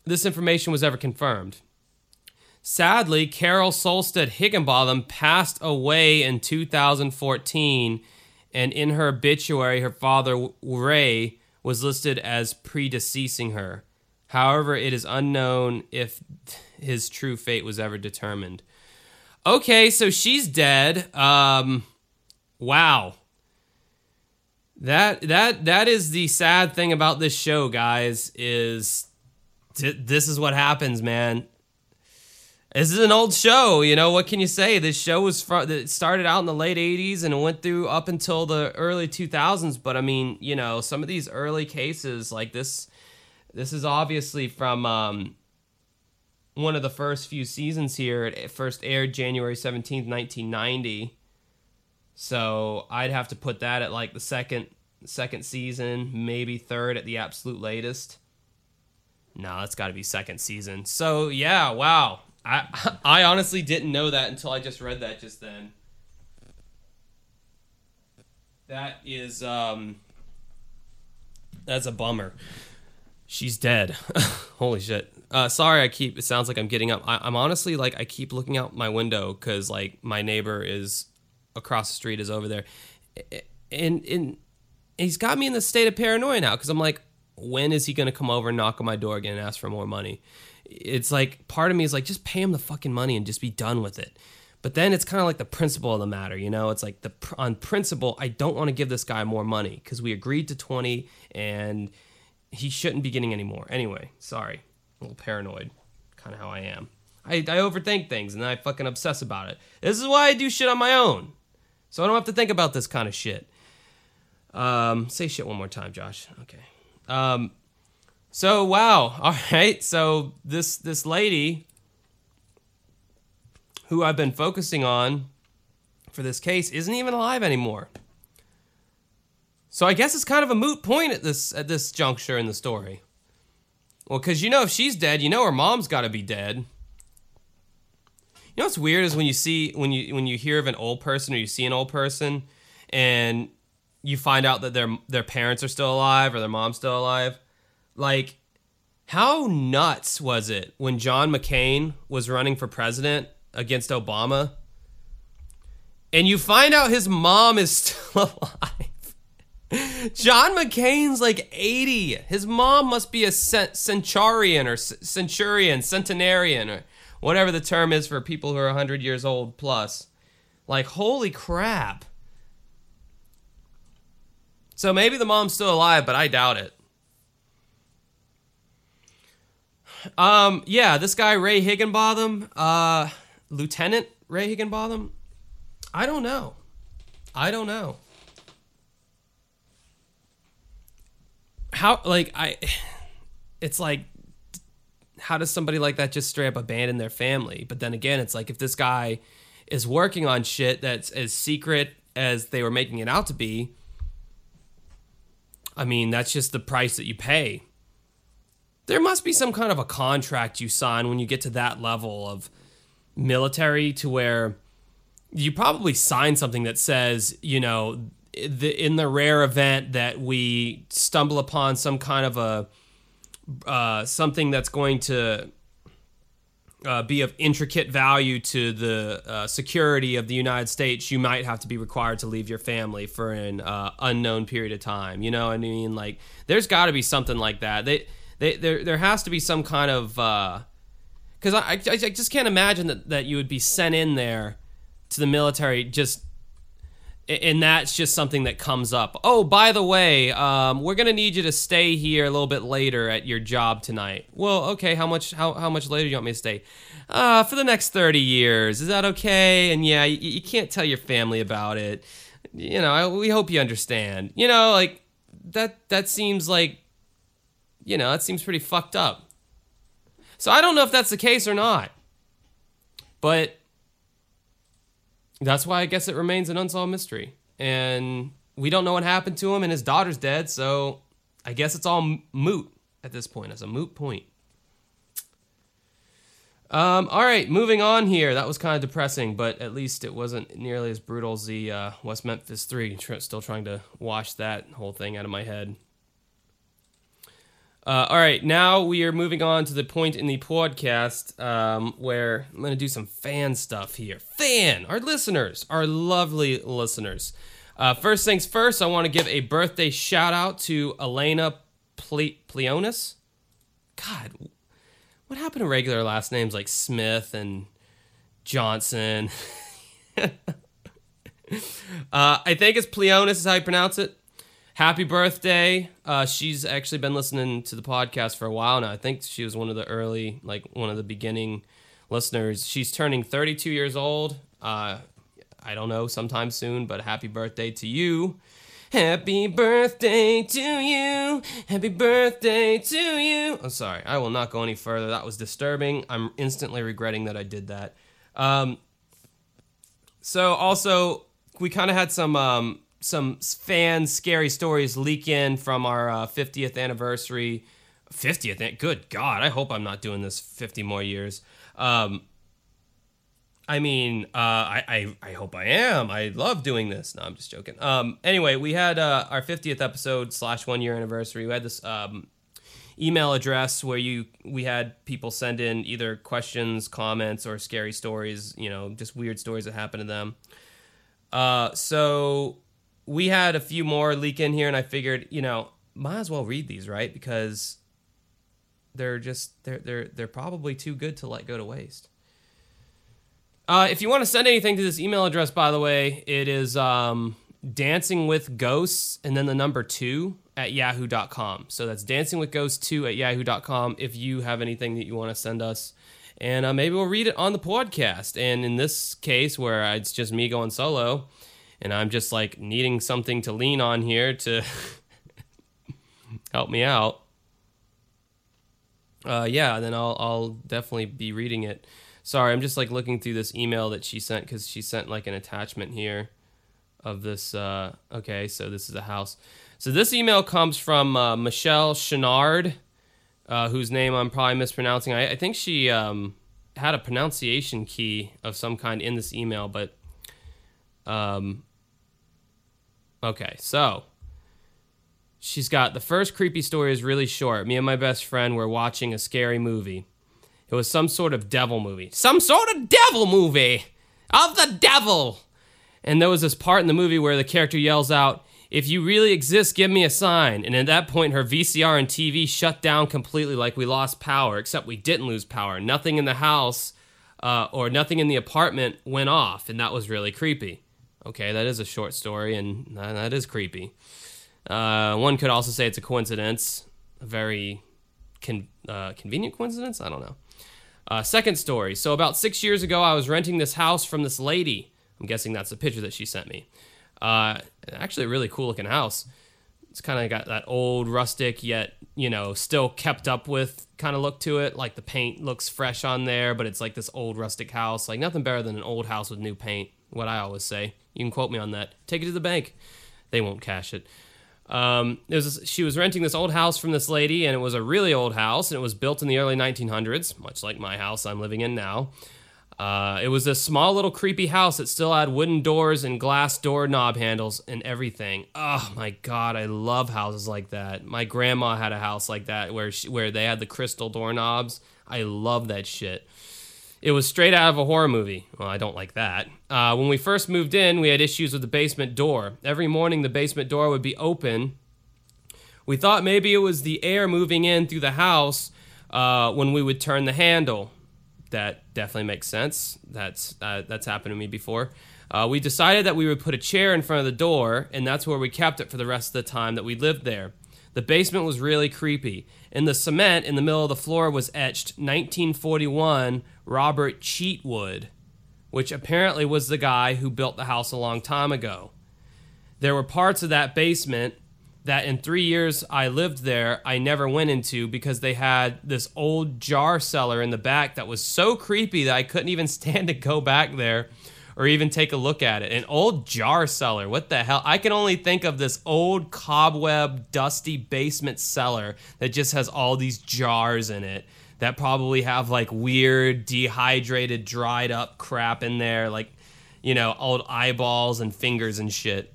[SPEAKER 1] this information was ever confirmed. Sadly, Carol Solstead Higginbotham passed away in 2014, and in her obituary, her father Ray was listed as predeceasing her. However, it is unknown if his true fate was ever determined. Okay, so she's dead. Um, wow. That that that is the sad thing about this show, guys. Is t- this is what happens, man. This is an old show, you know. What can you say? This show was from it started out in the late '80s and it went through up until the early 2000s. But I mean, you know, some of these early cases like this, this is obviously from um, one of the first few seasons here. It first aired January 17th, 1990. So I'd have to put that at like the second second season, maybe third at the absolute latest. No, that's got to be second season. So yeah, wow. I [LAUGHS] I honestly didn't know that until I just read that just then. That is um that's a bummer. She's dead. [LAUGHS] Holy shit. Uh, sorry, I keep. It sounds like I'm getting up. I, I'm honestly like I keep looking out my window because like my neighbor is across the street is over there, and and he's got me in the state of paranoia now because I'm like, when is he gonna come over and knock on my door again and ask for more money? It's like part of me is like, just pay him the fucking money and just be done with it. But then it's kind of like the principle of the matter, you know. It's like the on principle, I don't want to give this guy more money because we agreed to twenty, and he shouldn't be getting any more. Anyway, sorry, a little paranoid, kind of how I am. I, I overthink things and I fucking obsess about it. This is why I do shit on my own. So I don't have to think about this kind of shit. Um, say shit one more time, Josh. Okay. Um, so wow. [LAUGHS] All right. So this this lady who I've been focusing on for this case isn't even alive anymore. So I guess it's kind of a moot point at this at this juncture in the story. Well, because you know if she's dead, you know her mom's got to be dead. You know what's weird is when you see when you when you hear of an old person or you see an old person and you find out that their their parents are still alive or their mom's still alive. Like how nuts was it when John McCain was running for president against Obama? And you find out his mom is [LAUGHS] still alive. John McCain's like 80. His mom must be a centurion or centurion, centenarian or whatever the term is for people who are 100 years old plus. Like, holy crap. So maybe the mom's still alive, but I doubt it. Um, yeah, this guy Ray Higginbotham, uh, Lieutenant Ray Higginbotham. I don't know. I don't know. How like I it's like how does somebody like that just straight up abandon their family? But then again, it's like if this guy is working on shit that's as secret as they were making it out to be, I mean, that's just the price that you pay. There must be some kind of a contract you sign when you get to that level of military to where you probably sign something that says, you know, the, in the rare event that we stumble upon some kind of a uh, something that's going to uh, be of intricate value to the uh, security of the United States, you might have to be required to leave your family for an uh, unknown period of time. You know I mean? Like, there's got to be something like that. They, they, there, there has to be some kind of because uh, I, I, I just can't imagine that that you would be sent in there to the military just and that's just something that comes up. Oh, by the way, um, we're gonna need you to stay here a little bit later at your job tonight. Well, okay. How much? How, how much later do you want me to stay? Uh, for the next thirty years. Is that okay? And yeah, you, you can't tell your family about it. You know, I, we hope you understand. You know, like that. That seems like, you know, that seems pretty fucked up. So I don't know if that's the case or not, but that's why I guess it remains an unsolved mystery. And we don't know what happened to him, and his daughter's dead, so I guess it's all moot at this point. It's a moot point. Um, all right, moving on here. That was kind of depressing, but at least it wasn't nearly as brutal as the uh, West Memphis 3. Tr- Still trying to wash that whole thing out of my head. Uh, all right, now we are moving on to the point in the podcast um, where I'm going to do some fan stuff here. Fan, our listeners, our lovely listeners. Uh, first things first, I want to give a birthday shout out to Elena Ple- Pleonis. God, what happened to regular last names like Smith and Johnson? [LAUGHS] uh, I think it's Pleonis is how you pronounce it. Happy birthday. Uh, she's actually been listening to the podcast for a while now. I think she was one of the early, like one of the beginning listeners. She's turning 32 years old. Uh, I don't know, sometime soon, but happy birthday to you. Happy birthday to you. Happy birthday to you. I'm sorry, I will not go any further. That was disturbing. I'm instantly regretting that I did that. Um, so also, we kind of had some um, some fan scary stories leak in from our uh, 50th anniversary. 50th, good God! I hope I'm not doing this 50 more years. Um, I mean, uh, I, I, I hope I am. I love doing this. No, I'm just joking. Um, anyway, we had uh, our 50th episode slash one year anniversary. We had this um, email address where you we had people send in either questions, comments, or scary stories. You know, just weird stories that happened to them. Uh, so we had a few more leak in here, and I figured, you know, might as well read these, right? Because they're just they're they're they're probably too good to let go to waste. Uh, if you want to send anything to this email address, by the way, it is um, dancing with ghosts and then the number two at yahoo.com. So that's dancing with ghosts two at yahoo.com if you have anything that you want to send us. And uh, maybe we'll read it on the podcast. And in this case, where it's just me going solo and I'm just like needing something to lean on here to [LAUGHS] help me out. Uh, yeah, then I'll, I'll definitely be reading it. Sorry, I'm just like looking through this email that she sent because she sent like an attachment here of this. Uh, okay, so this is a house. So this email comes from uh, Michelle Chenard, uh, whose name I'm probably mispronouncing. I, I think she um, had a pronunciation key of some kind in this email, but um, okay, so she's got the first creepy story is really short. Me and my best friend were watching a scary movie. It was some sort of devil movie. Some sort of devil movie of the devil. And there was this part in the movie where the character yells out, If you really exist, give me a sign. And at that point, her VCR and TV shut down completely like we lost power, except we didn't lose power. Nothing in the house uh, or nothing in the apartment went off. And that was really creepy. Okay, that is a short story, and that is creepy. Uh, one could also say it's a coincidence, a very con- uh, convenient coincidence. I don't know. Uh, second story. So about six years ago, I was renting this house from this lady. I'm guessing that's the picture that she sent me. Uh, actually, a really cool looking house. It's kind of got that old rustic yet you know still kept up with kind of look to it. Like the paint looks fresh on there, but it's like this old rustic house. Like nothing better than an old house with new paint. What I always say. You can quote me on that. Take it to the bank. They won't cash it. Um, it was she was renting this old house from this lady, and it was a really old house, and it was built in the early 1900s, much like my house I'm living in now. Uh, it was a small little creepy house that still had wooden doors and glass door knob handles and everything. Oh my god, I love houses like that. My grandma had a house like that where she, where they had the crystal doorknobs. I love that shit. It was straight out of a horror movie. Well, I don't like that. Uh, when we first moved in, we had issues with the basement door. Every morning, the basement door would be open. We thought maybe it was the air moving in through the house uh, when we would turn the handle. That definitely makes sense. That's uh, that's happened to me before. Uh, we decided that we would put a chair in front of the door, and that's where we kept it for the rest of the time that we lived there. The basement was really creepy. In the cement in the middle of the floor was etched 1941 Robert Cheatwood, which apparently was the guy who built the house a long time ago. There were parts of that basement that in three years I lived there, I never went into because they had this old jar cellar in the back that was so creepy that I couldn't even [LAUGHS] stand to go back there or even take a look at it. An old jar cellar. What the hell? I can only think of this old cobweb, dusty basement cellar that just has all these jars in it that probably have like weird, dehydrated, dried up crap in there, like, you know, old eyeballs and fingers and shit.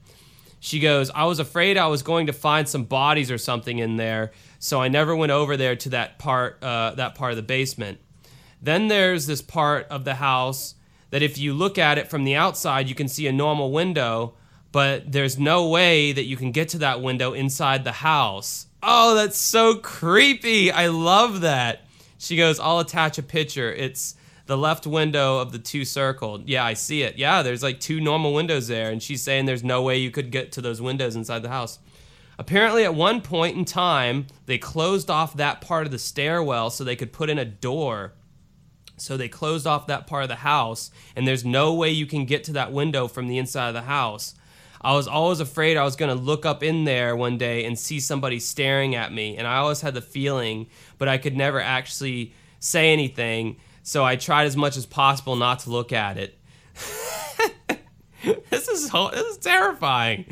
[SPEAKER 1] She goes, I was afraid I was going to find some bodies or something in there, so I never went over there to that part, uh, that part of the basement. Then there's this part of the house that if you look at it from the outside, you can see a normal window, but there's no way that you can get to that window inside the house. Oh, that's so creepy. I love that. She goes, I'll attach a picture. It's the left window of the two circled. Yeah, I see it. Yeah, there's like two normal windows there. And she's saying there's no way you could get to those windows inside the house. Apparently, at one point in time, they closed off that part of the stairwell so they could put in a door. So they closed off that part of the house, and there's no way you can get to that window from the inside of the house. I was always afraid I was going to look up in there one day and see somebody staring at me. And I always had the feeling, but I could never actually say anything. So I tried as much as possible not to look at it. [LAUGHS] this is this is terrifying.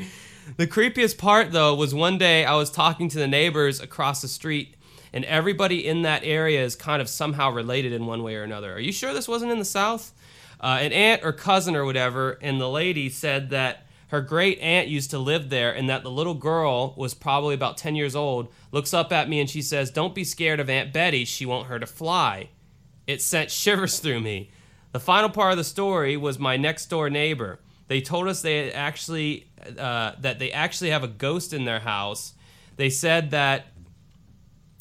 [SPEAKER 1] The creepiest part though was one day I was talking to the neighbors across the street and everybody in that area is kind of somehow related in one way or another. Are you sure this wasn't in the south? Uh, an aunt or cousin or whatever, and the lady said that her great aunt used to live there and that the little girl was probably about 10 years old looks up at me and she says don't be scared of aunt betty. She won't hurt a fly. It sent [LAUGHS] shivers through me. The final part of the story was my next door neighbor. They told us they actually uh, that they actually have a ghost in their house. They said that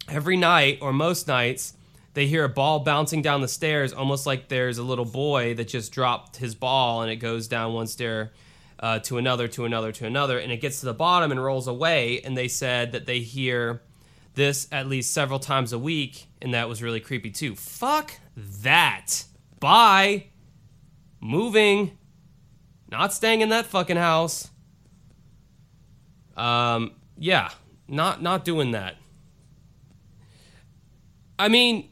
[SPEAKER 1] every night or most nights they hear a ball bouncing down the stairs almost like there's a little boy that just dropped his ball and it goes down one stair uh, to another, to another, to another, and it gets to the bottom and rolls away. And they said that they hear this at least several times a week, and that was really creepy too. Fuck that. Bye. Moving. Not staying in that fucking house. Um, yeah, not not doing that. I mean,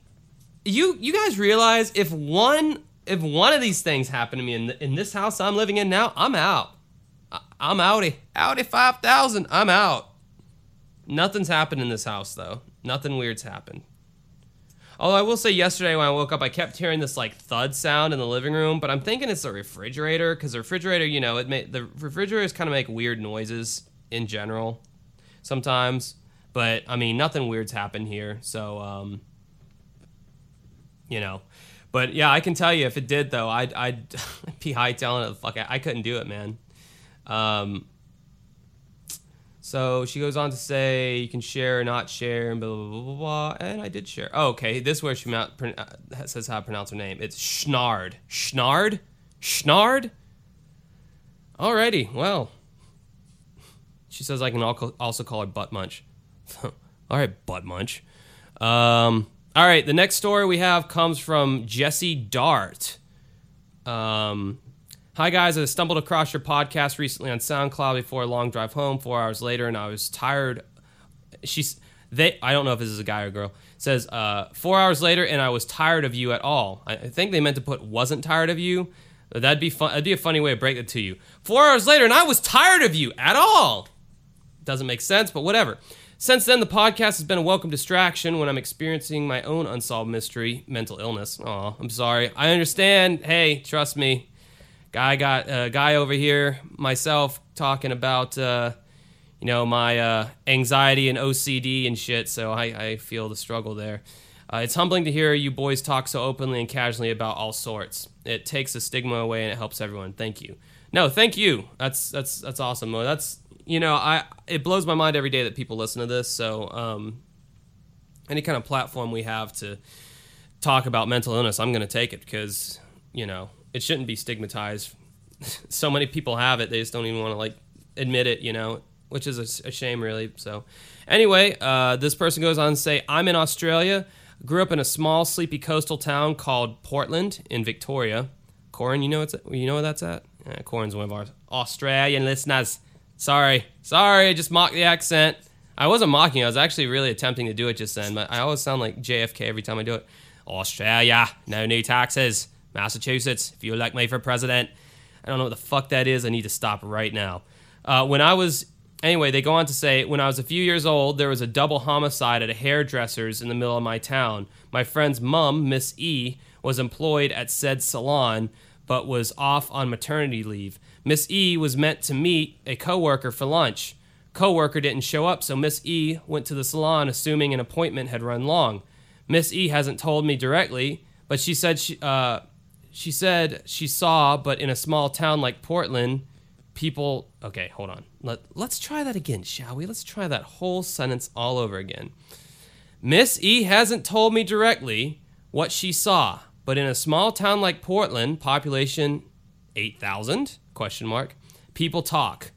[SPEAKER 1] you you guys realize if one if one of these things happen to me in, the, in this house I'm living in now, I'm out. I'm outie. Outie 5000. I'm out. Nothing's happened in this house, though. Nothing weird's happened. Although I will say, yesterday when I woke up, I kept hearing this like thud sound in the living room, but I'm thinking it's the refrigerator because the refrigerator, you know, it may, the refrigerators kind of make weird noises in general sometimes. But I mean, nothing weird's happened here, so um, you know. But yeah, I can tell you if it did though, I'd I'd [LAUGHS] be hightailing it. The fuck, I couldn't do it, man. Um, so she goes on to say you can share or not share and blah blah blah blah blah. And I did share. Oh, okay, this is where she uh, says how to pronounce her name. It's Schnard. Schnard. Schnard. Alrighty. Well, she says I can also call her Butt Munch. [LAUGHS] all right, Butt Munch. Um, all right, the next story we have comes from Jesse Dart. Um, Hi guys, I stumbled across your podcast recently on SoundCloud before a long drive home. Four hours later, and I was tired. She's they. I don't know if this is a guy or girl. Says uh, four hours later, and I was tired of you at all. I think they meant to put wasn't tired of you. That'd be fun. That'd be a funny way to break it to you. Four hours later, and I was tired of you at all. Doesn't make sense, but whatever. Since then, the podcast has been a welcome distraction when I'm experiencing my own unsolved mystery, mental illness. Oh, I'm sorry. I understand. Hey, trust me. Guy got a guy over here, myself talking about uh, you know my uh, anxiety and OCD and shit. So I, I feel the struggle there. Uh, it's humbling to hear you boys talk so openly and casually about all sorts. It takes the stigma away and it helps everyone. Thank you. No, thank you. That's that's that's awesome. That's you know I it blows my mind every day that people listen to this. So um, any kind of platform we have to talk about mental illness, I'm going to take it because you know it shouldn't be stigmatized. [LAUGHS] so many people have it; they just don't even want to like admit it, you know, which is a, a shame, really. So, anyway, uh, this person goes on to say, "I'm in Australia. Grew up in a small, sleepy coastal town called Portland in Victoria. Corin, you know it's you know where that's at? Yeah, Corin's one of our Australian listeners. Sorry, sorry, I just mocked the accent. I wasn't mocking. I was actually really attempting to do it just then, but I always sound like JFK every time I do it. Australia, no new taxes. Massachusetts, if you elect me for president. I don't know what the fuck that is. I need to stop right now. Uh, when I was anyway, they go on to say when I was a few years old, there was a double homicide at a hairdresser's in the middle of my town. My friend's mum, Miss E, was employed at said salon but was off on maternity leave. Miss E was meant to meet a coworker for lunch. Coworker didn't show up, so Miss E went to the salon assuming an appointment had run long. Miss E hasn't told me directly, but she said she uh, she said she saw, but in a small town like Portland, people. Okay, hold on. Let let's try that again, shall we? Let's try that whole sentence all over again. Miss E hasn't told me directly what she saw, but in a small town like Portland, population 8,000 question mark, people talk.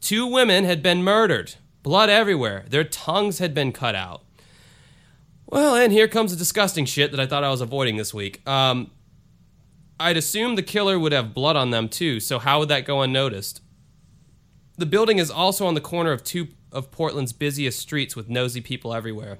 [SPEAKER 1] Two women had been murdered, blood everywhere. Their tongues had been cut out. Well, and here comes the disgusting shit that I thought I was avoiding this week. Um, I'd assume the killer would have blood on them too, so how would that go unnoticed? The building is also on the corner of two of Portland's busiest streets with nosy people everywhere.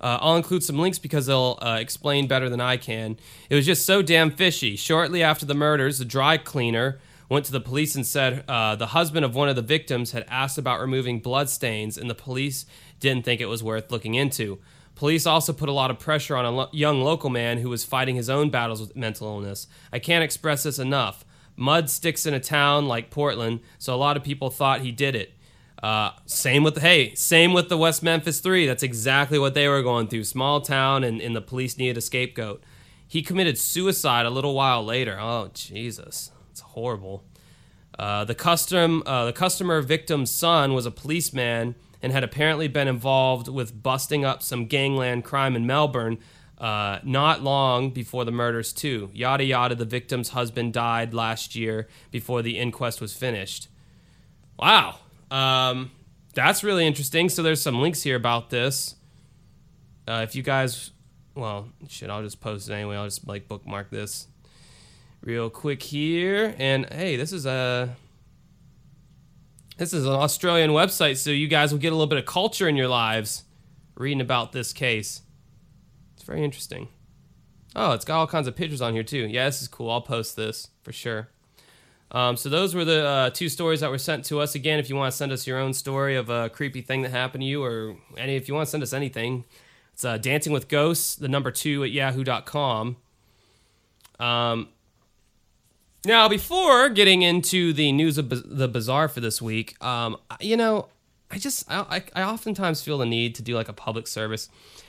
[SPEAKER 1] Uh, I'll include some links because they'll uh, explain better than I can. It was just so damn fishy. Shortly after the murders, the dry cleaner went to the police and said uh, the husband of one of the victims had asked about removing bloodstains, and the police didn't think it was worth looking into. Police also put a lot of pressure on a lo- young local man who was fighting his own battles with mental illness. I can't express this enough. Mud sticks in a town like Portland, so a lot of people thought he did it. Uh, same with hey, same with the West Memphis Three. That's exactly what they were going through. Small town, and, and the police needed a scapegoat. He committed suicide a little while later. Oh Jesus, it's horrible. Uh, the custom, uh, the customer victim's son was a policeman and had apparently been involved with busting up some gangland crime in Melbourne. Uh, not long before the murders, too. Yada yada. The victim's husband died last year before the inquest was finished. Wow, um, that's really interesting. So there's some links here about this. Uh, if you guys, well, shit, I'll just post it anyway. I'll just like bookmark this real quick here. And hey, this is a this is an Australian website, so you guys will get a little bit of culture in your lives reading about this case. It's very interesting. Oh, it's got all kinds of pictures on here too. Yeah, this is cool. I'll post this for sure. Um, so those were the uh, two stories that were sent to us. Again, if you want to send us your own story of a creepy thing that happened to you, or any, if you want to send us anything, it's uh, Dancing with Ghosts, the number two at yahoo.com. Um, now, before getting into the news of the bizarre for this week, um, you know, I just I, I oftentimes feel the need to do like a public service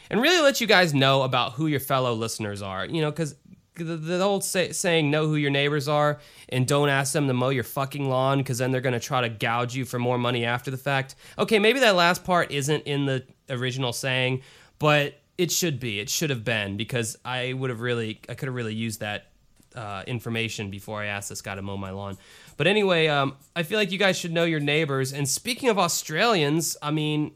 [SPEAKER 1] and really let you guys know about who your fellow listeners are. You know, because the, the old say, saying know who your neighbors are and don't ask them to mow your fucking lawn because then they're going to try to gouge you for more money after the fact okay maybe that last part isn't in the original saying but it should be it should have been because i would have really i could have really used that uh, information before i asked this guy to mow my lawn but anyway um, i feel like you guys should know your neighbors and speaking of australians i mean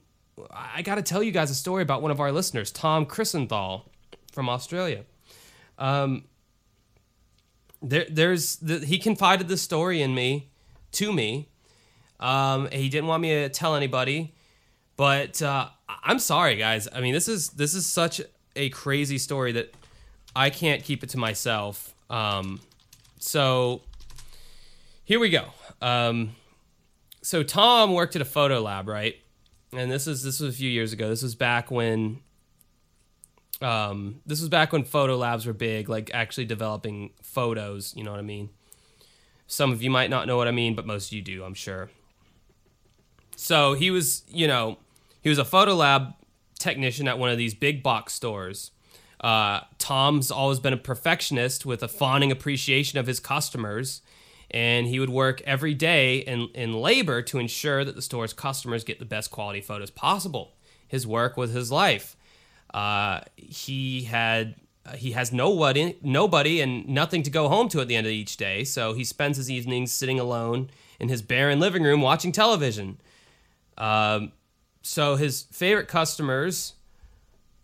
[SPEAKER 1] i got to tell you guys a story about one of our listeners tom chrisenthal from australia um, there, there's the, he confided the story in me to me. Um, he didn't want me to tell anybody, but uh, I'm sorry, guys. I mean, this is this is such a crazy story that I can't keep it to myself. Um, so here we go. Um, so Tom worked at a photo lab, right? And this is this was a few years ago. This was back when um, this was back when photo labs were big, like actually developing photos. You know what I mean? Some of you might not know what I mean, but most of you do, I'm sure. So he was, you know, he was a photo lab technician at one of these big box stores. Uh, Tom's always been a perfectionist with a fawning appreciation of his customers, and he would work every day in, in labor to ensure that the store's customers get the best quality photos possible. His work was his life. Uh, he had he has nobody, nobody, and nothing to go home to at the end of each day. So he spends his evenings sitting alone in his barren living room watching television. Um, so his favorite customers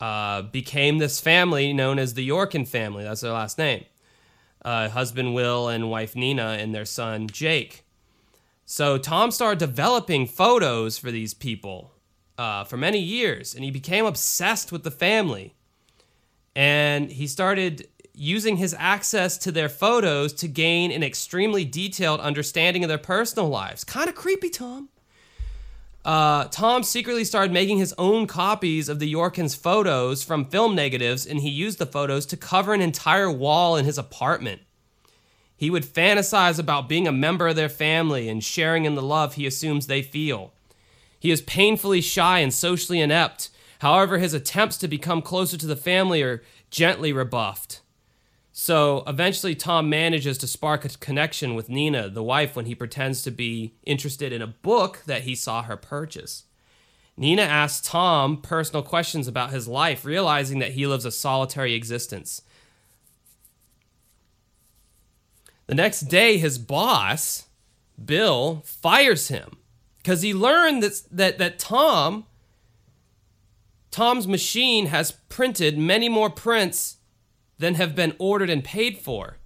[SPEAKER 1] uh, became this family known as the Yorkin family. That's their last name. Uh, husband Will and wife Nina and their son Jake. So Tom started developing photos for these people uh, for many years, and he became obsessed with the family. And he started using his access to their photos to gain an extremely detailed understanding of their personal lives. Kind of creepy, Tom. Uh, Tom secretly started making his own copies of the Yorkins' photos from film negatives, and he used the photos to cover an entire wall in his apartment. He would fantasize about being a member of their family and sharing in the love he assumes they feel. He is painfully shy and socially inept. However, his attempts to become closer to the family are gently rebuffed. So eventually, Tom manages to spark a connection with Nina, the wife, when he pretends to be interested in a book that he saw her purchase. Nina asks Tom personal questions about his life, realizing that he lives a solitary existence. The next day, his boss, Bill, fires him because he learned that, that, that Tom, Tom's machine has printed many more prints than have been ordered and paid for,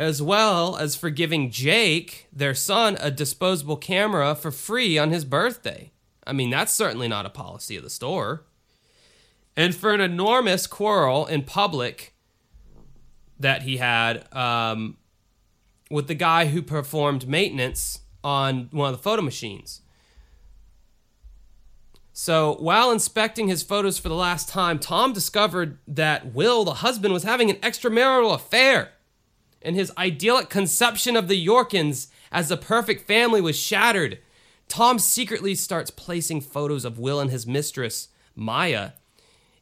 [SPEAKER 1] as well as for giving Jake, their son, a disposable camera for free on his birthday. I mean, that's certainly not a policy of the store. And for an enormous quarrel in public that he had um, with the guy who performed maintenance on one of the photo machines. So, while inspecting his photos for the last time, Tom discovered that Will, the husband, was having an extramarital affair. And his idyllic conception of the Yorkins as the perfect family was shattered. Tom secretly starts placing photos of Will and his mistress, Maya,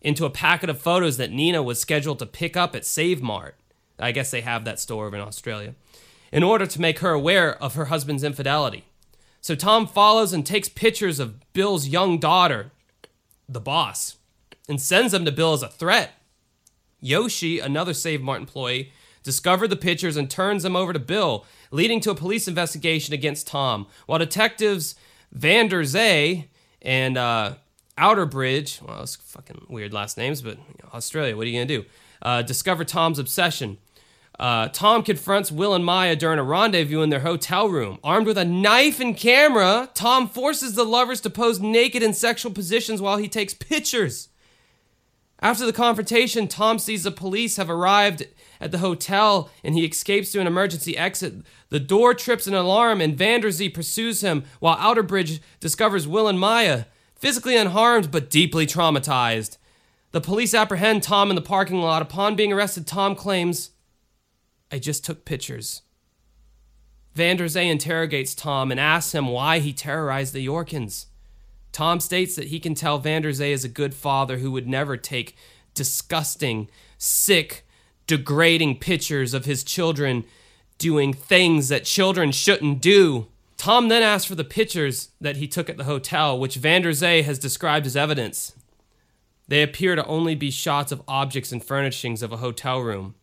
[SPEAKER 1] into a packet of photos that Nina was scheduled to pick up at Save Mart. I guess they have that store over in Australia. In order to make her aware of her husband's infidelity. So Tom follows and takes pictures of Bill's young daughter, the boss, and sends them to Bill as a threat. Yoshi, another Save Mart employee, discovered the pictures and turns them over to Bill, leading to a police investigation against Tom. While detectives Vander and uh, Outerbridge, well, those fucking weird last names, but you know, Australia, what are you gonna do? Uh, discover Tom's obsession. Uh, Tom confronts Will and Maya during a rendezvous in their hotel room. Armed with a knife and camera, Tom forces the lovers to pose naked in sexual positions while he takes pictures. After the confrontation, Tom sees the police have arrived at the hotel and he escapes to an emergency exit. The door trips an alarm and Vanderzee pursues him while Outerbridge discovers Will and Maya, physically unharmed but deeply traumatized. The police apprehend Tom in the parking lot. Upon being arrested, Tom claims I just took pictures. Vander Zee interrogates Tom and asks him why he terrorized the Yorkins. Tom states that he can tell Vander Zee is a good father who would never take disgusting, sick, degrading pictures of his children doing things that children shouldn't do. Tom then asks for the pictures that he took at the hotel, which Vander Zee has described as evidence. They appear to only be shots of objects and furnishings of a hotel room.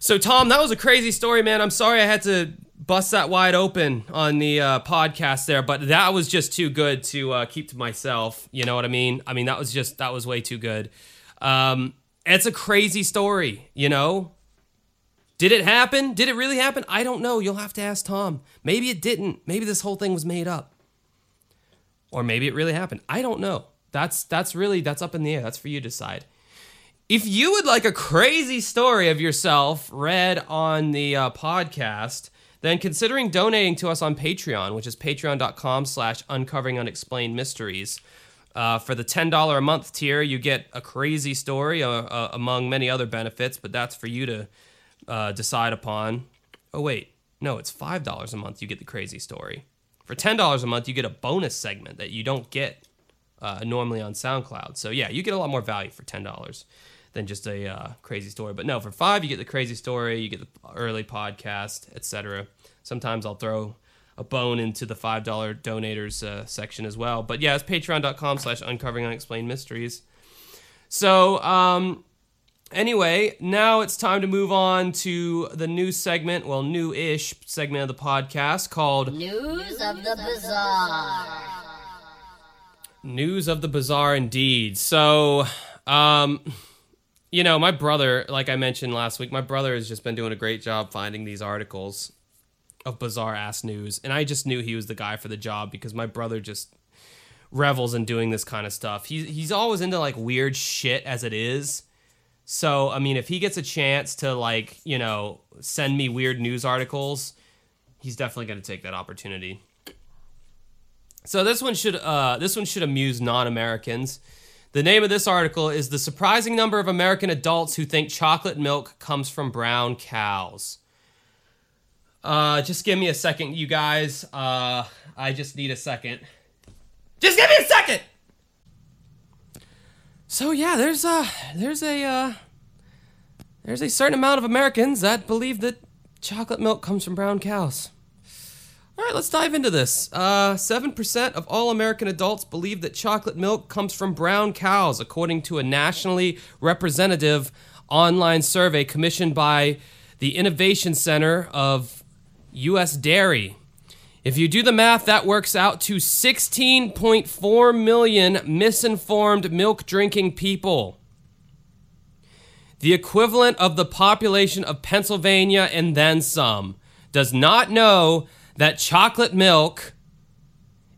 [SPEAKER 1] So, Tom, that was a crazy story, man. I'm sorry I had to bust that wide open on the uh, podcast there, but that was just too good to uh, keep to myself. You know what I mean? I mean, that was just, that was way too good. Um, it's a crazy story, you know? Did it happen? Did it really happen? I don't know. You'll have to ask Tom. Maybe it didn't. Maybe this whole thing was made up. Or maybe it really happened. I don't know. That's that's really that's up in the air. That's for you to decide. If you would like a crazy story of yourself read on the uh, podcast, then considering donating to us on Patreon, which is patreon.com slash uncovering unexplained mysteries. Uh, for the $10 a month tier, you get a crazy story uh, uh, among many other benefits, but that's for you to uh, decide upon. Oh, wait. No, it's $5 a month you get the crazy story. For $10 a month, you get a bonus segment that you don't get uh, normally on SoundCloud. So, yeah, you get a lot more value for $10 than just a uh, crazy story. But no, for five, you get the crazy story, you get the early podcast, etc. Sometimes I'll throw a bone into the five dollar donators uh, section as well. But yeah, it's patreon.com slash uncovering unexplained mysteries. So um, anyway, now it's time to move on to the new segment, well, new-ish segment of the podcast called
[SPEAKER 2] News of the Bizarre.
[SPEAKER 1] News of the Bizarre indeed. So, um, you know, my brother, like I mentioned last week, my brother has just been doing a great job finding these articles of bizarre ass news. And I just knew he was the guy for the job because my brother just revels in doing this kind of stuff. He, he's always into like weird shit as it is. So, I mean, if he gets a chance to like, you know, send me weird news articles, he's definitely going to take that opportunity. So this one should uh, this one should amuse non-Americans. The name of this article is "The Surprising Number of American Adults Who Think Chocolate Milk Comes from Brown Cows." Uh, just give me a second, you guys. Uh, I just need a second. Just give me a second. So yeah, there's a there's a uh, there's a certain amount of Americans that believe that chocolate milk comes from brown cows. All right, let's dive into this. Uh, 7% of all American adults believe that chocolate milk comes from brown cows, according to a nationally representative online survey commissioned by the Innovation Center of U.S. Dairy. If you do the math, that works out to 16.4 million misinformed milk drinking people. The equivalent of the population of Pennsylvania and then some does not know that chocolate milk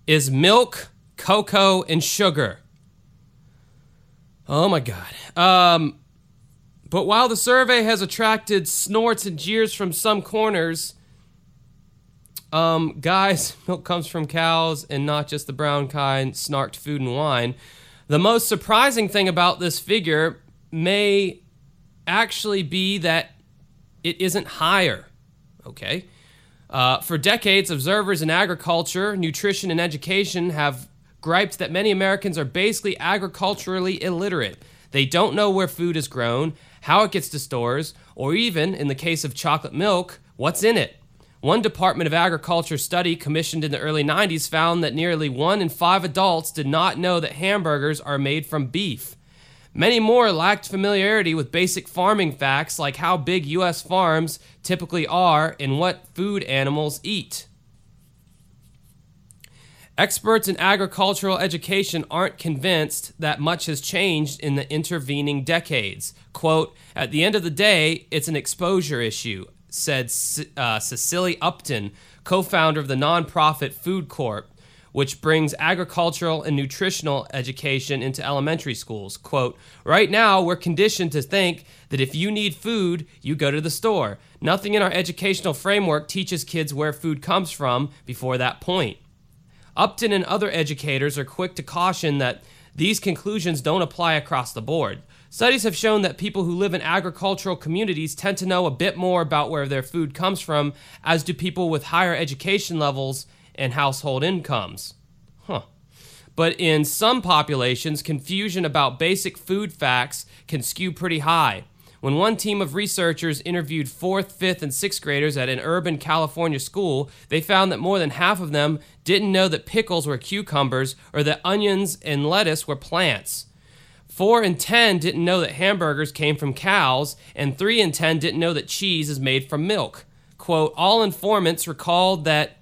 [SPEAKER 1] is milk, cocoa, and sugar. Oh my God. Um, but while the survey has attracted snorts and jeers from some corners, um, guys, [LAUGHS] milk comes from cows and not just the brown kind, snarked food and wine. The most surprising thing about this figure may actually be that it isn't higher. Okay? Uh, for decades, observers in agriculture, nutrition, and education have griped that many Americans are basically agriculturally illiterate. They don't know where food is grown, how it gets to stores, or even, in the case of chocolate milk, what's in it. One Department of Agriculture study commissioned in the early 90s found that nearly one in five adults did not know that hamburgers are made from beef. Many more lacked familiarity with basic farming facts like how big U.S. farms typically are and what food animals eat. Experts in agricultural education aren't convinced that much has changed in the intervening decades. Quote, at the end of the day, it's an exposure issue, said uh, Cecily Upton, co founder of the nonprofit Food Corps which brings agricultural and nutritional education into elementary schools. Quote, right now, we're conditioned to think that if you need food, you go to the store. Nothing in our educational framework teaches kids where food comes from before that point. Upton and other educators are quick to caution that these conclusions don't apply across the board. Studies have shown that people who live in agricultural communities tend to know a bit more about where their food comes from, as do people with higher education levels and household incomes. Huh. But in some populations, confusion about basic food facts can skew pretty high. When one team of researchers interviewed fourth, fifth, and sixth graders at an urban California school, they found that more than half of them didn't know that pickles were cucumbers or that onions and lettuce were plants. Four in ten didn't know that hamburgers came from cows, and three in ten didn't know that cheese is made from milk. Quote, all informants recalled that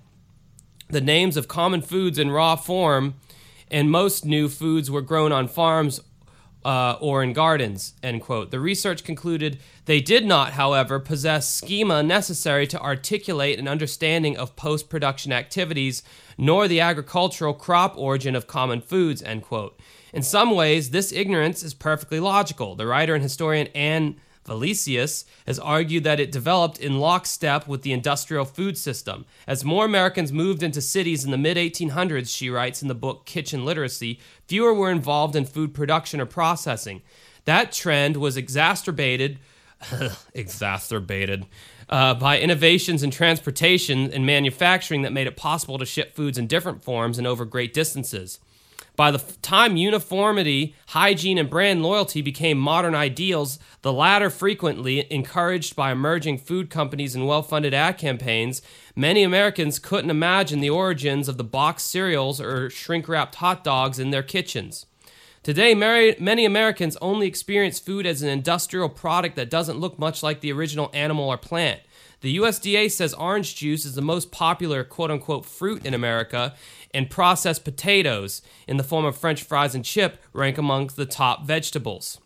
[SPEAKER 1] the names of common foods in raw form, and most new foods were grown on farms uh, or in gardens. End quote. The research concluded they did not, however, possess schema necessary to articulate an understanding of post-production activities, nor the agricultural crop origin of common foods. End quote. In some ways, this ignorance is perfectly logical. The writer and historian Ann Vileisis has argued that it developed in lockstep with the industrial food system. As more Americans moved into cities in the mid 1800s, she writes in the book Kitchen Literacy, fewer were involved in food production or processing. That trend was exacerbated, [LAUGHS] exacerbated uh, by innovations in transportation and manufacturing that made it possible to ship foods in different forms and over great distances. By the time uniformity, hygiene, and brand loyalty became modern ideals, the latter frequently encouraged by emerging food companies and well funded ad campaigns, many Americans couldn't imagine the origins of the boxed cereals or shrink wrapped hot dogs in their kitchens. Today, many Americans only experience food as an industrial product that doesn't look much like the original animal or plant. The USDA says orange juice is the most popular quote unquote fruit in America, and processed potatoes in the form of french fries and chip rank amongst the top vegetables.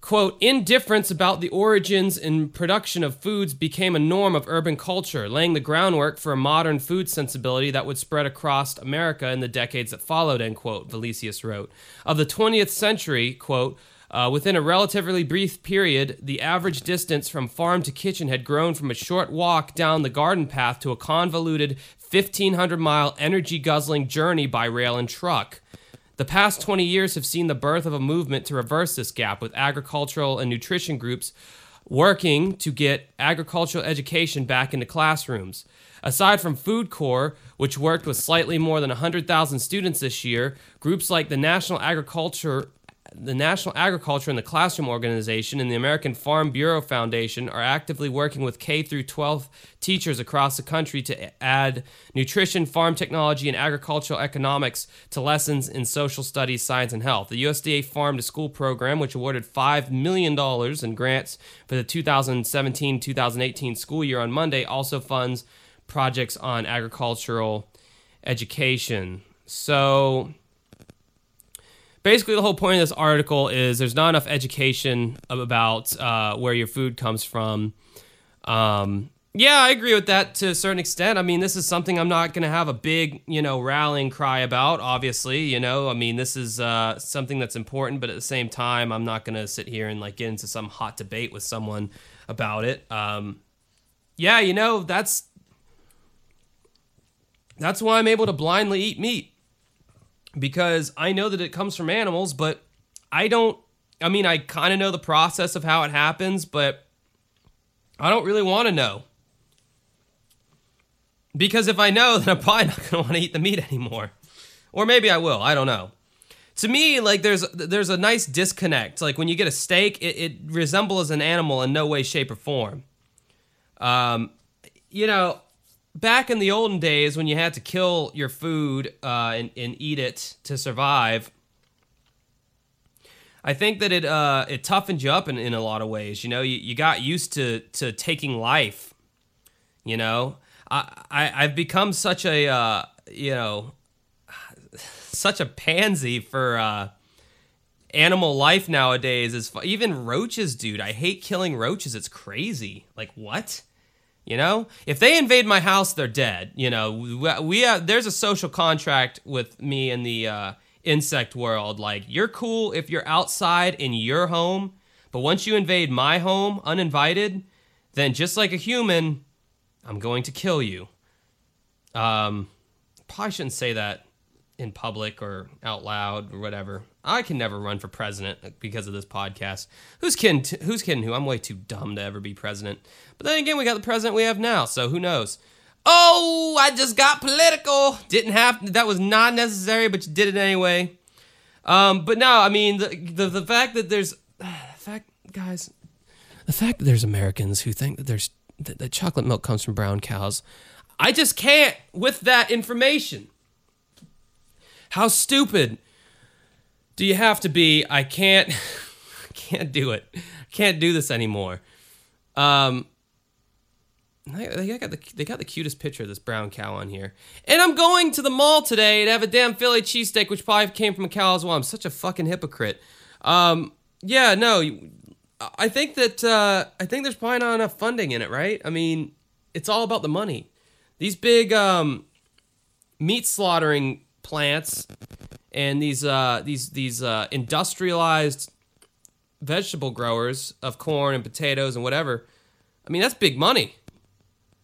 [SPEAKER 1] Quote, indifference about the origins and production of foods became a norm of urban culture, laying the groundwork for a modern food sensibility that would spread across America in the decades that followed, end quote, Vileisis wrote. Of the 20th century, quote, uh, within a relatively brief period, the average distance from farm to kitchen had grown from a short walk down the garden path to a convoluted 1,500 mile energy guzzling journey by rail and truck. The past 20 years have seen the birth of a movement to reverse this gap, with agricultural and nutrition groups working to get agricultural education back into classrooms. Aside from Food Corps, which worked with slightly more than 100,000 students this year, groups like the National Agriculture the National Agriculture and the Classroom Organization and the American Farm Bureau Foundation are actively working with K through 12 teachers across the country to add nutrition, farm technology, and agricultural economics to lessons in social studies, science, and health. The USDA Farm to School program, which awarded $5 million in grants for the 2017-2018 school year on Monday, also funds projects on agricultural education. So basically the whole point of this article is there's not enough education about uh, where your food comes from. Um, yeah, I agree with that to a certain extent. I mean, this is something I'm not going to have a big, you know, rallying cry about, obviously, you know. I mean, this is uh, something that's important, but at the same time, I'm not going to sit here and like get into some hot debate with someone about it. Um, yeah, you know, that's that's why I'm able to blindly eat meat because I know that it comes from animals, but I don't. I mean, I kind of know the process of how it happens, but I don't really want to know. Because if I know, [LAUGHS] then I'm probably not going to want to eat the meat anymore. Or maybe I will. I don't know. To me, like there's there's a nice disconnect. Like when you get a steak, it, it resembles an animal in no way, shape, or form. Um, you know, back in the olden days when you had to kill your food uh, and, and eat it to survive, I think that it uh, it toughened you up in, in a lot of ways. You know, you, you got used to to taking life. You know, I, I I've become such a uh, you know [SIGHS] such a pansy for uh, animal life nowadays. Is even roaches, dude. I hate killing roaches. It's crazy. Like what? You know, if they invade my house, they're dead. You know, we, we have, there's a social contract with me in the uh, insect world. Like, you're cool if you're outside in your home, but once you invade my home uninvited, then just like a human, I'm going to kill you. Um, probably shouldn't say that in public or out loud or whatever. I can never run for president because of this podcast. Who's kidding? T- who's kidding? Who? I'm way too dumb to ever be president. But then again, we got the president we have now, so who knows? Oh, I just got political. Didn't have that was not necessary, but you did it anyway. Um, but no, I mean the, the the fact that there's [SIGHS] the fact, guys, the fact that there's Americans who think that there's that, that chocolate milk comes from brown cows. I just can't with that information. How stupid do you have to be? I can't [LAUGHS] can't do it. Can't do this anymore. Um they got the they got the cutest picture of this brown cow on here. And I'm going to the mall today to have a damn Philly cheesesteak, which probably came from a cow as well. I'm such a fucking hypocrite. Um, yeah, no, I think that uh, I think there's probably not enough funding in it, right? I mean, it's all about the money. These big um, meat slaughtering plants and these uh, these these uh, industrialized vegetable growers of corn and potatoes and whatever. I mean, that's big money.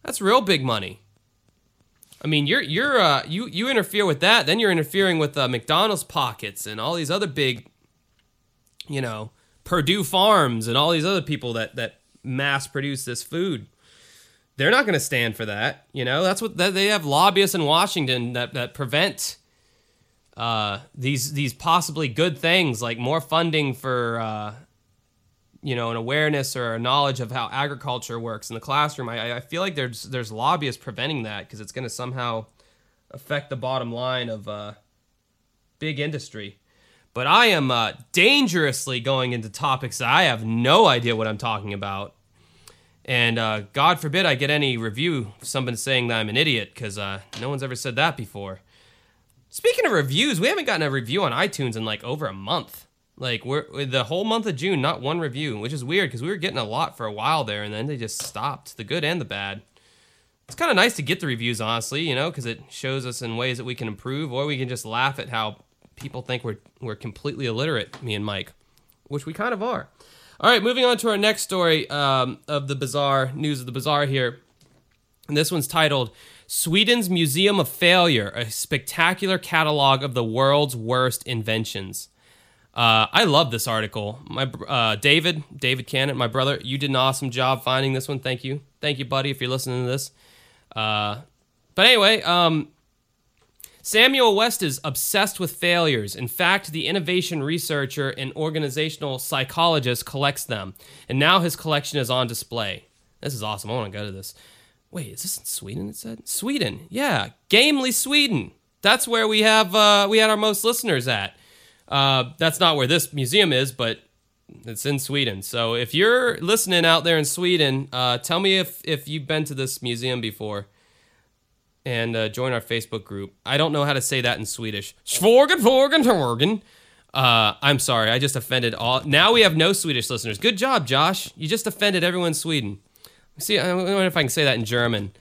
[SPEAKER 1] That's real big money. I mean, you're you're uh, you you interfere with that, then you're interfering with uh, McDonald's pockets and all these other big, you know, Perdue Farms and all these other people that that mass produce this food. They're not going to stand for that. You know, that's what they have lobbyists in Washington that that prevent uh, these these possibly good things like more funding for uh, you know an awareness or a knowledge of how agriculture works in the classroom. I, I feel like there's there's lobbyists preventing that because it's going to somehow affect the bottom line of uh, big industry. But I am uh, dangerously going into topics that I have no idea what I'm talking about. And uh, God forbid I get any review, someone saying that I'm an idiot, because uh, no one's ever said that before. Speaking of reviews, we haven't gotten a review on iTunes in like over a month. Like we're the whole month of June, not one review, which is weird because we were getting a lot for a while there, and then they just stopped, the good and the bad. It's kind of nice to get the reviews, honestly, you know, because it shows us in ways that we can improve, or we can just laugh at how people think we're we're completely illiterate, me and Mike, which we kind of are. All right, moving on to our next story um, of the bizarre news of the bizarre here. And this one's titled Sweden's Museum of Failure, a spectacular catalog of the world's worst inventions. Uh, I love this article. My uh, David, David Cannon, my brother, you did an awesome job finding this one. Thank you, thank you, buddy, if you're listening to this. Uh, but anyway, um, Samuel West is obsessed with failures. In fact, the innovation researcher and organizational psychologist collects them, and now his collection is on display. This is awesome. I want to go to this. Wait, is this in Sweden? It said Sweden. Yeah, Gamely, Sweden. That's where we have uh, we had our most listeners at. Uh, that's not where this museum is, but it's in Sweden. So if you're listening out there in Sweden, uh, tell me if if you've been to this museum before, and uh, join our Facebook group. I don't know how to say that in Swedish. Svorgen, Svorgen, Svorgen. Uh, I'm sorry, I just offended all. Now we have no Swedish listeners. Good job, Josh. You just offended everyone in Sweden. See, I wonder if I can say that in German.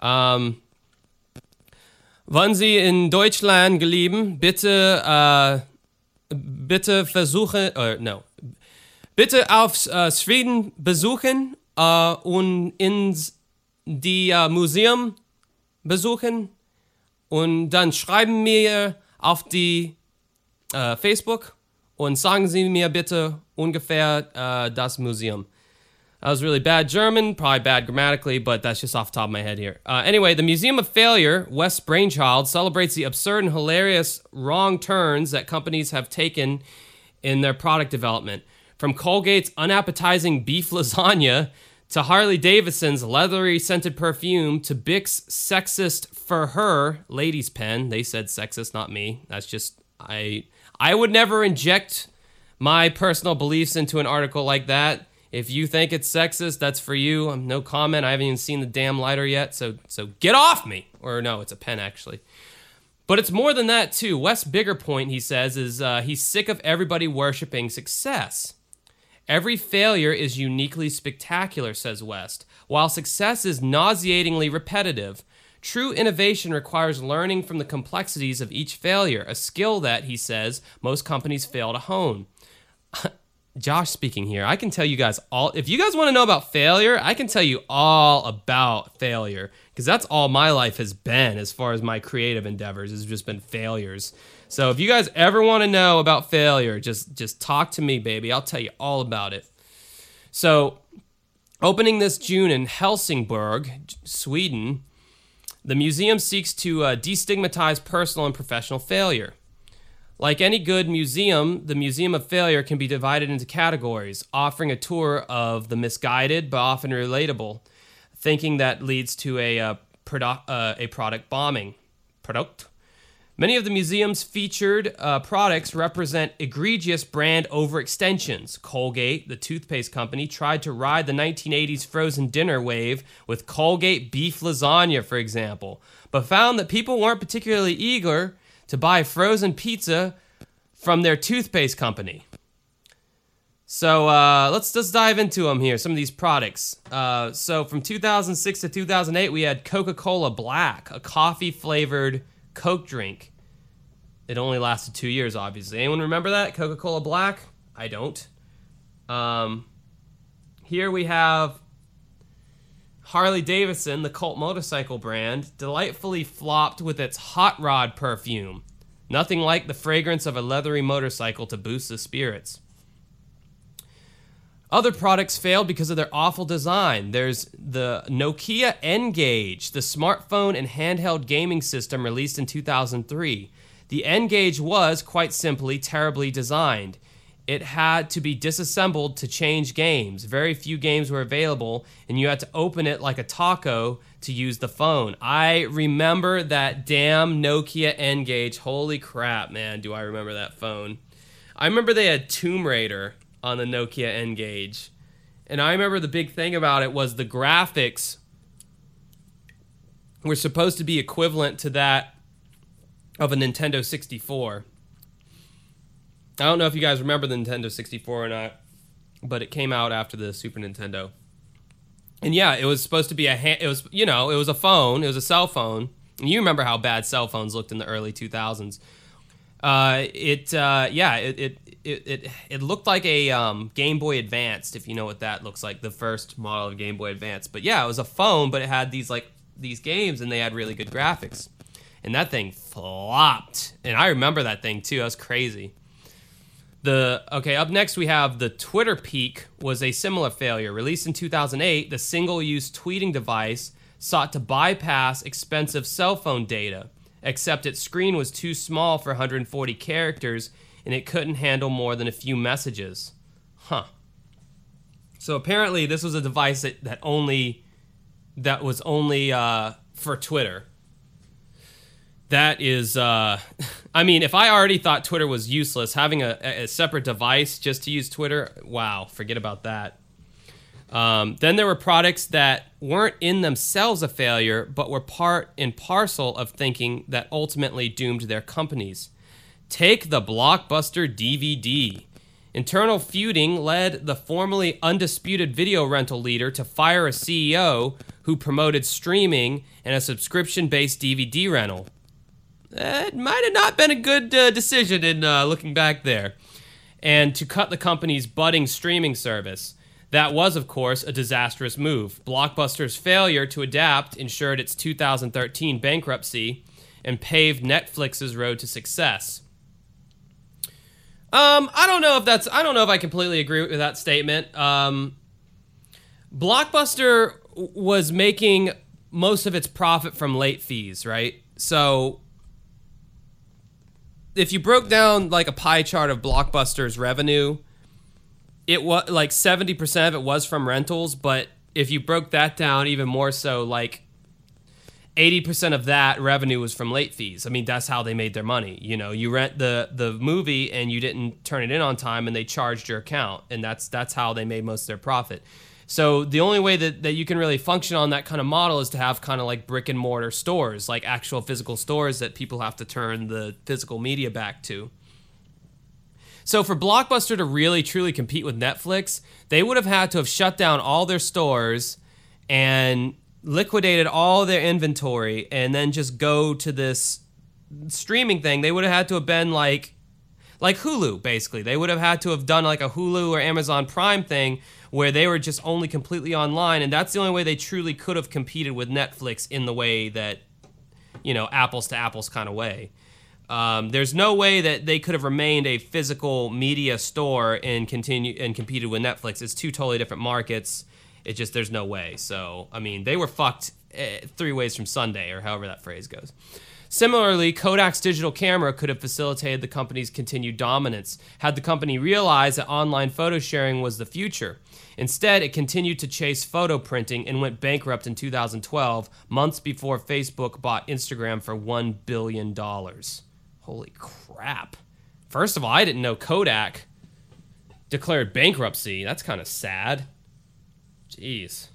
[SPEAKER 1] Um, Wann Sie in Deutschland geblieben, bitte, uh, bitte versuchen, uh, no, bitte auf uh, Schweden besuchen uh, und ins die uh, Museum besuchen und dann schreiben mir auf die Facebook und sagen Sie mir bitte ungefähr das Museum. That was really bad German, probably bad grammatically, but that's just off the top of my head here. Uh, anyway, the Museum of Failure, West brainchild, celebrates the absurd and hilarious wrong turns that companies have taken in their product development. From Colgate's unappetizing beef lasagna to Harley Davidson's leathery scented perfume to Bic's sexist for her ladies pen. They said sexist, not me. That's just I I would never inject my personal beliefs into an article like that. If you think it's sexist, that's for you. No comment. I haven't even seen the damn lighter yet, so so get off me. Or no, it's a pen actually. But it's more than that too. West's bigger point, he says, is uh, he's sick of everybody worshiping success. Every failure is uniquely spectacular, says West, while success is nauseatingly repetitive. True innovation requires learning from the complexities of each failure, a skill that, he says, most companies fail to hone. [LAUGHS] Josh speaking here. I can tell you guys all. If you guys want to know about failure, I can tell you all about failure because that's all my life has been as far as my creative endeavors has just been failures. So if you guys ever want to know about failure, just just talk to me, baby. I'll tell you all about it. So, opening this June in Helsingborg, Sweden, the museum seeks to uh, destigmatize personal and professional failure. Like any good museum, the Museum of Failure can be divided into categories, offering a tour of the misguided but often relatable, thinking that leads to a, uh, produ- uh, a product bombing. Product? Many of the museum's featured uh, products represent egregious brand overextensions. Colgate, the toothpaste company, tried to ride the 1980s frozen dinner wave with Colgate beef lasagna, for example, but found that people weren't particularly eager to buy frozen pizza from their toothpaste company. So uh, let's just dive into them here. Some of these products. Uh, so from 2006 to 2008, we had Coca-Cola Black, a coffee-flavored Coke drink. It only lasted two years, obviously. Anyone remember that Coca-Cola Black? I don't. Um, here we have Harley Davidson, the cult motorcycle brand, delightfully flopped with its hot rod perfume. Nothing like the fragrance of a leathery motorcycle to boost the spirits. Other products failed because of their awful design. There's the Nokia N-Gage, the smartphone and handheld gaming system released in 2003. The N-Gage was, quite simply, terribly designed. It had to be disassembled to change games. Very few games were available, and you had to open it like a taco to use the phone. I remember that damn Nokia N-Gage. Holy crap, man, do I remember that phone. I remember they had Tomb Raider on the Nokia N-Gage. And I remember the big thing about it was the graphics were supposed to be equivalent to that of a Nintendo 64. I don't know if you guys remember the Nintendo 64 or not, but it came out after the Super Nintendo. And yeah, it was supposed to be a ha- it was you know, it was a phone, it was a cell phone. And you remember how bad cell phones looked in the early 2000s. Uh, it uh, yeah, it, it it, it looked like a um, Game Boy Advanced, if you know what that looks like, the first model of Game Boy Advance. But yeah, it was a phone, but it had these like these games, and they had really good graphics. And that thing flopped, and I remember that thing too. That was crazy. The okay, up next we have the TwitterPeek was a similar failure. Released in 2008, the single-use tweeting device sought to bypass expensive cell phone data, except its screen was too small for 140 characters and it couldn't handle more than a few messages. Huh. So apparently this was a device that, that only that was only uh, for Twitter. That is, uh, [LAUGHS] I mean, if I already thought Twitter was useless, having a, a separate device just to use Twitter, wow, forget about that. Um, then there were products that weren't in themselves a failure, but were part and parcel of thinking that ultimately doomed their companies. Take the Blockbuster DVD. Internal feuding led the formerly undisputed video rental leader to fire a CEO who promoted streaming and a subscription based DVD rental. It might have not been a good uh, decision in uh, looking back there. And to cut the company's budding streaming service. That was, of course, a disastrous move. Blockbuster's failure to adapt ensured its 2013 bankruptcy and paved Netflix's road to success. Um, I don't know if that's. I don't know if I completely agree with that statement. Um, Blockbuster was making most of its profit from late fees, right? So if you broke down like a pie chart of Blockbuster's revenue, it was like 70% of it was from rentals, but if you broke that down even more so, like 80% of that revenue was from late fees. I mean, that's how they made their money. You know, you rent the the movie and you didn't turn it in on time and they charged your account and that's that's how they made most of their profit. So the only way that, that you can really function on that kind of model is to have kind of like brick and mortar stores, like actual physical stores that people have to turn the physical media back to. So for Blockbuster to really truly compete with Netflix, they would have had to have shut down all their stores and liquidated all their inventory and then just go to this streaming thing. They would have had to have been like like Hulu basically. They would have had to have done like a Hulu or Amazon Prime thing where they were just only completely online and that's the only way they truly could have competed with Netflix in the way that you know, apples to apples kind of way. Um, there's no way that they could have remained a physical media store and continue and competed with Netflix. It's two totally different markets. It just there's no way. So I mean, they were fucked eh, three ways from Sunday, or however that phrase goes. Similarly, Kodak's digital camera could have facilitated the company's continued dominance had the company realized that online photo sharing was the future. Instead, it continued to chase photo printing and went bankrupt in 2012, months before Facebook bought Instagram for $1 billion. Holy crap. First of all, I didn't know Kodak declared bankruptcy. That's kind of sad. Jeez.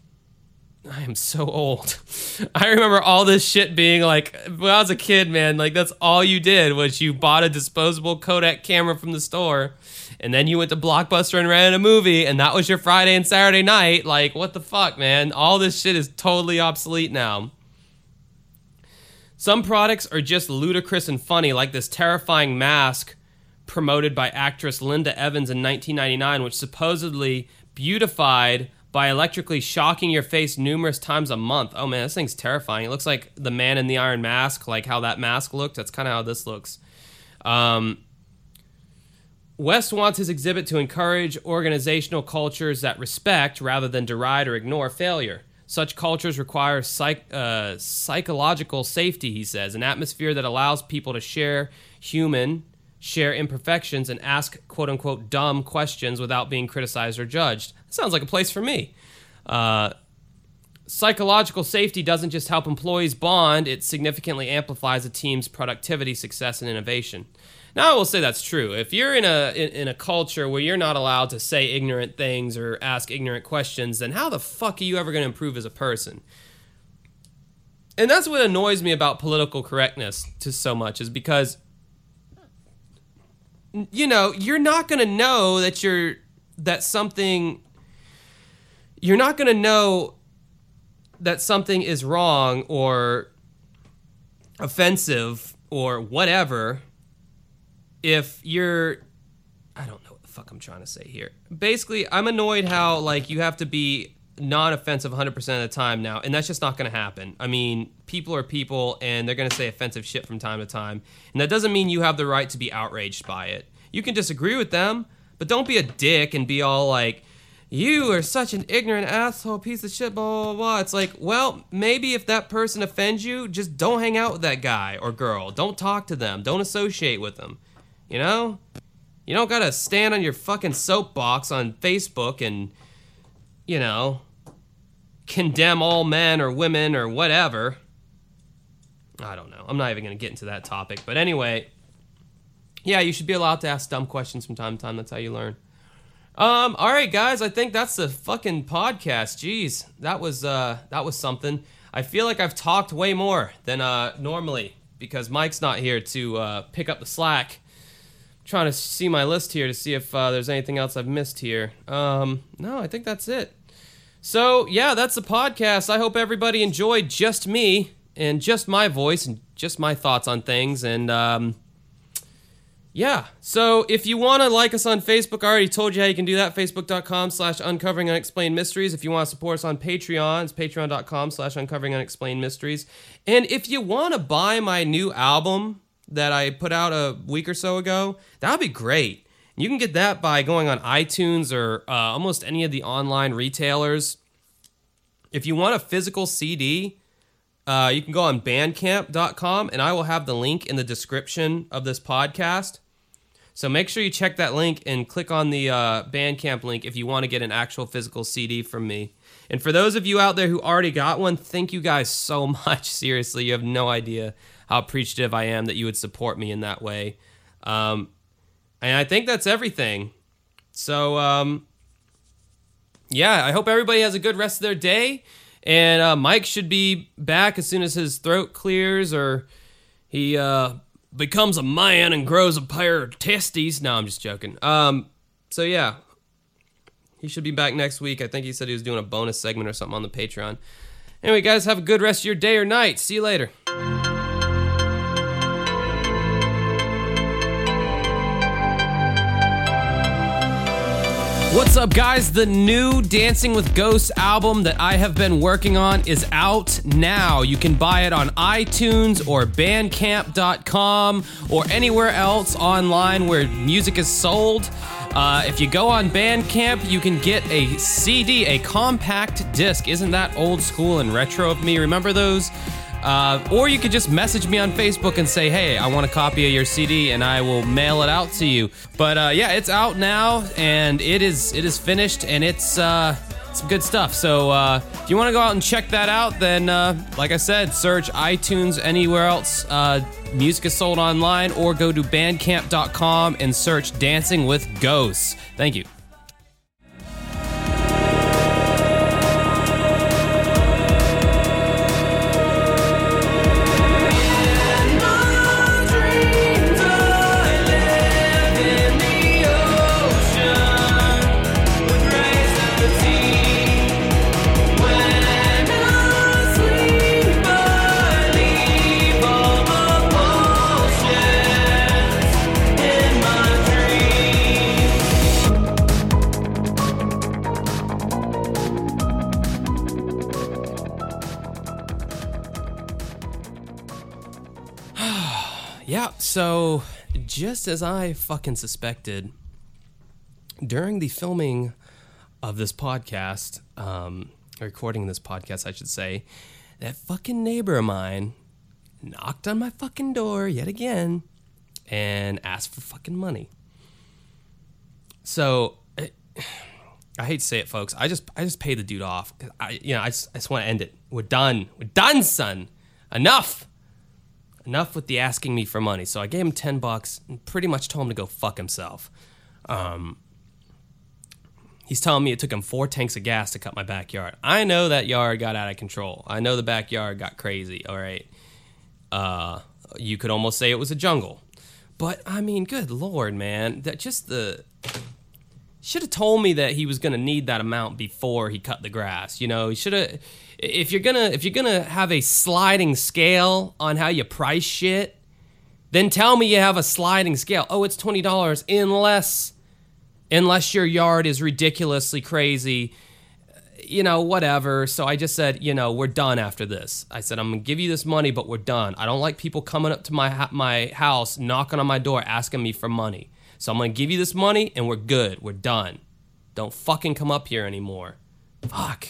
[SPEAKER 1] I am so old. I remember all this shit being like, when I was a kid, man, like that's all you did was you bought a disposable Kodak camera from the store and then you went to Blockbuster and rented a movie and that was your Friday and Saturday night. Like, what the fuck, man? All this shit is totally obsolete now. Some products are just ludicrous and funny, like this terrifying mask promoted by actress Linda Evans in 1999, which supposedly beautified by electrically shocking your face numerous times a month. Oh man, this thing's terrifying. It looks like the man in the iron mask, like how that mask looked. That's kind of how this looks. Um, West wants his exhibit to encourage organizational cultures that respect rather than deride or ignore failure. Such cultures require psych, uh, psychological safety, he says, an atmosphere that allows people to share human, share imperfections, and ask quote unquote dumb questions without being criticized or judged. Sounds like a place for me. Uh, psychological safety doesn't just help employees bond, it significantly amplifies a team's productivity, success, and innovation. Now I will say that's true. If you're in a in, in, a culture where you're not allowed to say ignorant things or ask ignorant questions, then how the fuck are you ever going to improve as a person? And that's what annoys me about political correctness to so much is because you know, you're not going to know that you're that something you're not going to know that something is wrong or offensive or whatever if you're I don't know what the fuck I'm trying to say here. Basically, I'm annoyed how like you have to be non-offensive 100% of the time now and that's just not going to happen. I mean, people are people and they're going to say offensive shit from time to time. And that doesn't mean you have the right to be outraged by it. You can disagree with them, but don't be a dick and be all like you are such an ignorant asshole piece of shit blah blah blah it's like well maybe if that person offends you just don't hang out with that guy or girl. Don't talk to them. Don't associate with them. You know? You don't gotta stand on your fucking soapbox on facebook and you know condemn all men or women or whatever. I don't know. I'm not even gonna get into that topic. But anyway yeah you should be allowed to ask dumb questions from time to time. That's how you learn um, all right, guys. I think that's the fucking podcast. Jeez, that was uh, that was something. I feel like I've talked way more than uh, normally because Mike's not here to uh, pick up the slack. I'm trying to see my list here to see if uh, there's anything else I've missed here. Um, no, I think that's it. So yeah, that's the podcast. I hope everybody enjoyed just me and just my voice and just my thoughts on things and um, yeah. So if you want to like us on Facebook, I already told you how you can do that. Facebook.com slash uncovering unexplained mysteries. If you want to support us on Patreon, it's patreon.com slash uncovering unexplained mysteries. And if you want to buy my new album that I put out a week or so ago, that would be great. You can get that by going on iTunes or uh, almost any of the online retailers. If you want a physical CD, uh, you can go on bandcamp.com and I will have the link in the description of this podcast. So make sure you check that link and click on the uh, Bandcamp link if you want to get an actual physical CD from me. And for those of you out there who already got one, thank you guys [LAUGHS] so much. Seriously, you have no idea how appreciative I am that you would support me in that way. Um, and I think that's everything. So, um, yeah, I hope everybody has a good rest of their day. And uh, Mike should be back as soon as his throat clears or he uh, becomes a man and grows a pair of testes. No, I'm just joking. Um, so yeah, he should be back next week. I think he said he was doing a bonus segment or something on the Patreon. Anyway, guys, have a good rest of your day or night. See you later. What's up, guys? The new Dancing with Ghosts album that I have been working on is out now. You can buy it on iTunes or Bandcamp.com or anywhere else online where music is sold. Uh, if you go on Bandcamp, you can get a CD, a compact disc. Isn't that old school and retro of me? Remember those? Uh, or you could just message me on Facebook and say, "Hey, I want a copy of your CD," and I will mail it out to you. But uh, yeah, it's out now, and it is it is finished, and it's uh, some good stuff. So uh, if you want to go out and check that out, then uh, like I said, search iTunes anywhere else. Uh, music is sold online, or go to Bandcamp.com and search "Dancing with Ghosts." Thank you. Just as I fucking suspected, during the filming of this podcast, um, recording this podcast, I should say, that fucking neighbor of mine knocked on my fucking door yet again and asked for fucking money. So, I, hate to say it, folks. I just I just pay the dude off. I you know I just, I just want to end it. We're done. We're done, son. Enough enough with the asking me for money. So I gave him 10 bucks and pretty much told him to go fuck himself. Um, he's telling me it took him four tanks of gas to cut my backyard. I know that yard got out of control. I know the backyard got crazy, all right? Uh, you could almost say it was a jungle. But I mean, good lord, man, that just the should have told me that he was going to need that amount before he cut the grass. You know, he should have. If you're gonna if you're gonna have a sliding scale on how you price shit, then tell me you have a sliding scale. Oh, it's twenty dollars unless unless your yard is ridiculously crazy you know, whatever. So I just said, you know, we're done after this. I said, I'm gonna give you this money, but we're done. I don't like people coming up to my my house, knocking on my door, asking me for money. So I'm gonna give you this money, and we're good. We're done. Don't fucking come up here anymore. Fuck.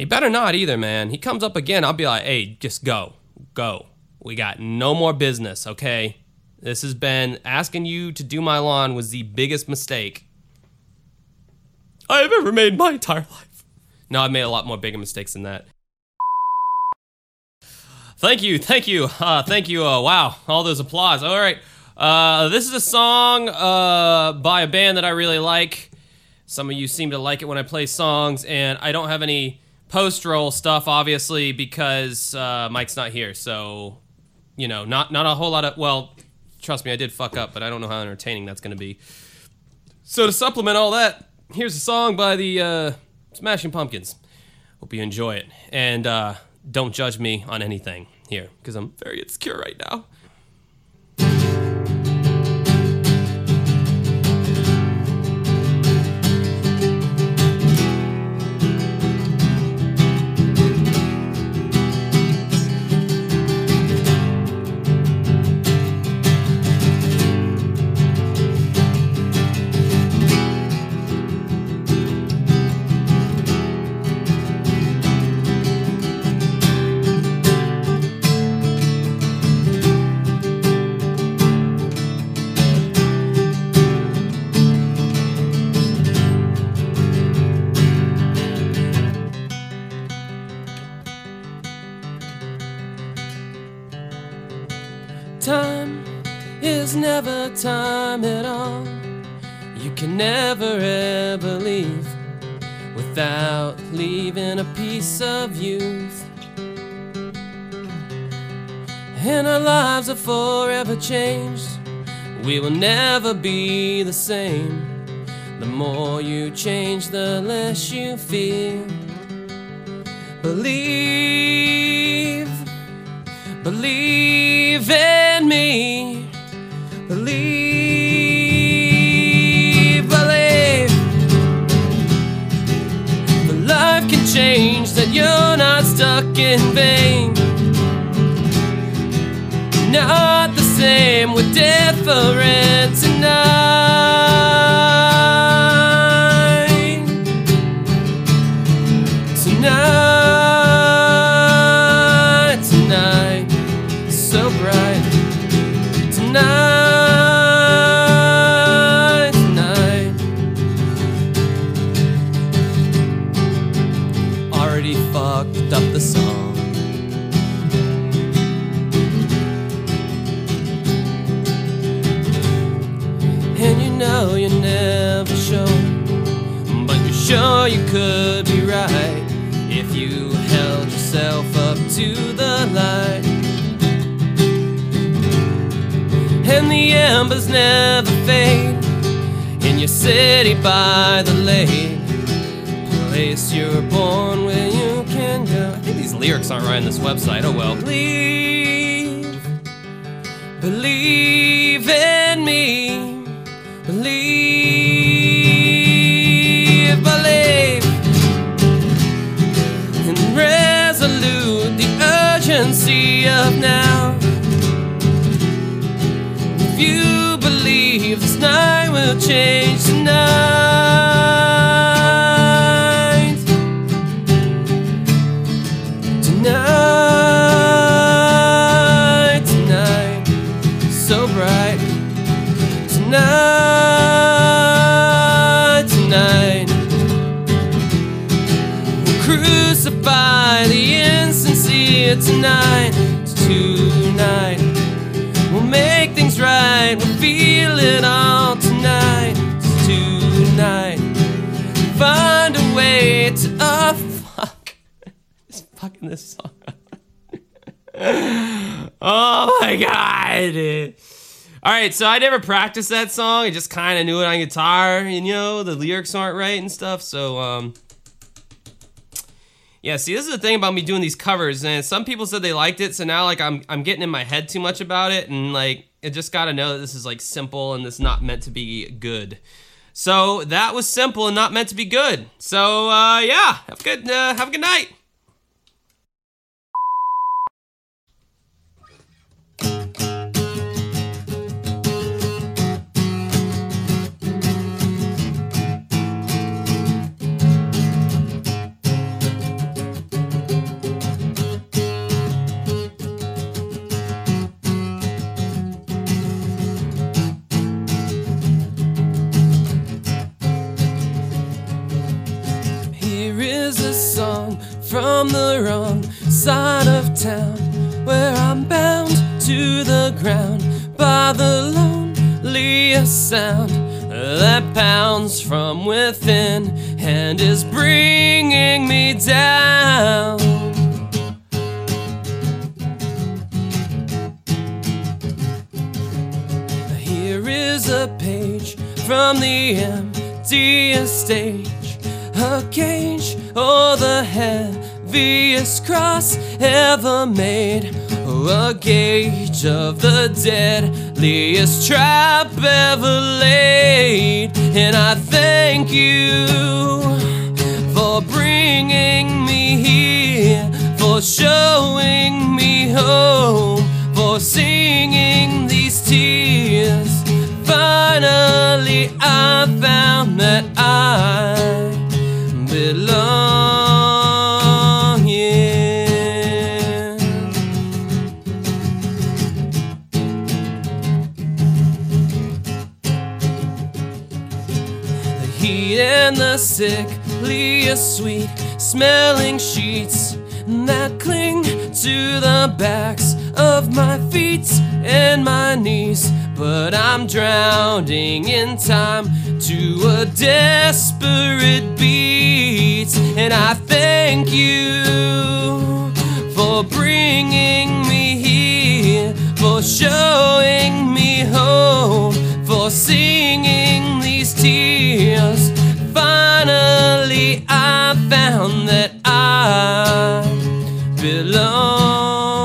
[SPEAKER 1] He better not either, man. He comes up again, I'll be like, hey, just go, go. We got no more business, okay? This has been asking you to do my lawn was the biggest mistake I have ever made my entire life. No, I've made a lot more bigger mistakes than that. Thank you, thank you, uh, thank you. Uh, wow, all those applause. All right, uh, this is a song uh, by a band that I really like. Some of you seem to like it when I play songs, and I don't have any post roll stuff, obviously, because uh, Mike's not here. So, you know, not not a whole lot of. Well, trust me, I did fuck up, but I don't know how entertaining that's going to be. So to supplement all that, here's a song by the uh, Smashing Pumpkins. Hope you enjoy it. And uh, don't judge me on anything here, because I'm very insecure right now. Changed. We will never be the same. The more you change, the less you feel. Believe, believe in me. Believe, believe. The life can change, that you're not stuck in vain. The same, we're different tonight. Embers never fade in your city by the lake. Place you're born where you can go. I think these lyrics aren't right on this website. Oh well. Believe, believe in me. Believe, believe. And resolute the urgency of now. Will change tonight. Tonight, tonight, so bright. Tonight, tonight, we'll crucify the insincere tonight. Tonight, we'll make things right. We'll feel it all fucking this song. [LAUGHS] Oh my god. All right, so I never practiced that song. I just kind of knew it on guitar, and you know the lyrics aren't right and stuff. So, um, yeah. See, this is the thing about me doing these covers, and some people said they liked it, so now like I'm I'm getting in my head too much about it, and like it just got to know that this is like simple and this not meant to be good. So that was simple and not meant to be good. So uh, yeah, have a good uh, have a good night. From the wrong side of town where I'm bound to the ground by the loneliest sound that pounds from within and is bringing me down. Here is a page from the emptiest stage, a cage or the heaviest cross ever made, Oh, a gauge of the deadliest trap ever laid. And I thank you for bringing me here, for showing me home, for singing these tears. Finally, I found that I belong here. The heat and the sickliest sweet smelling sheets that cling to the backs of my feet and my knees. But I'm drowning in time to a desperate beat. And I thank you for bringing me here, for showing me hope, for singing these tears. Finally, I found that I belong.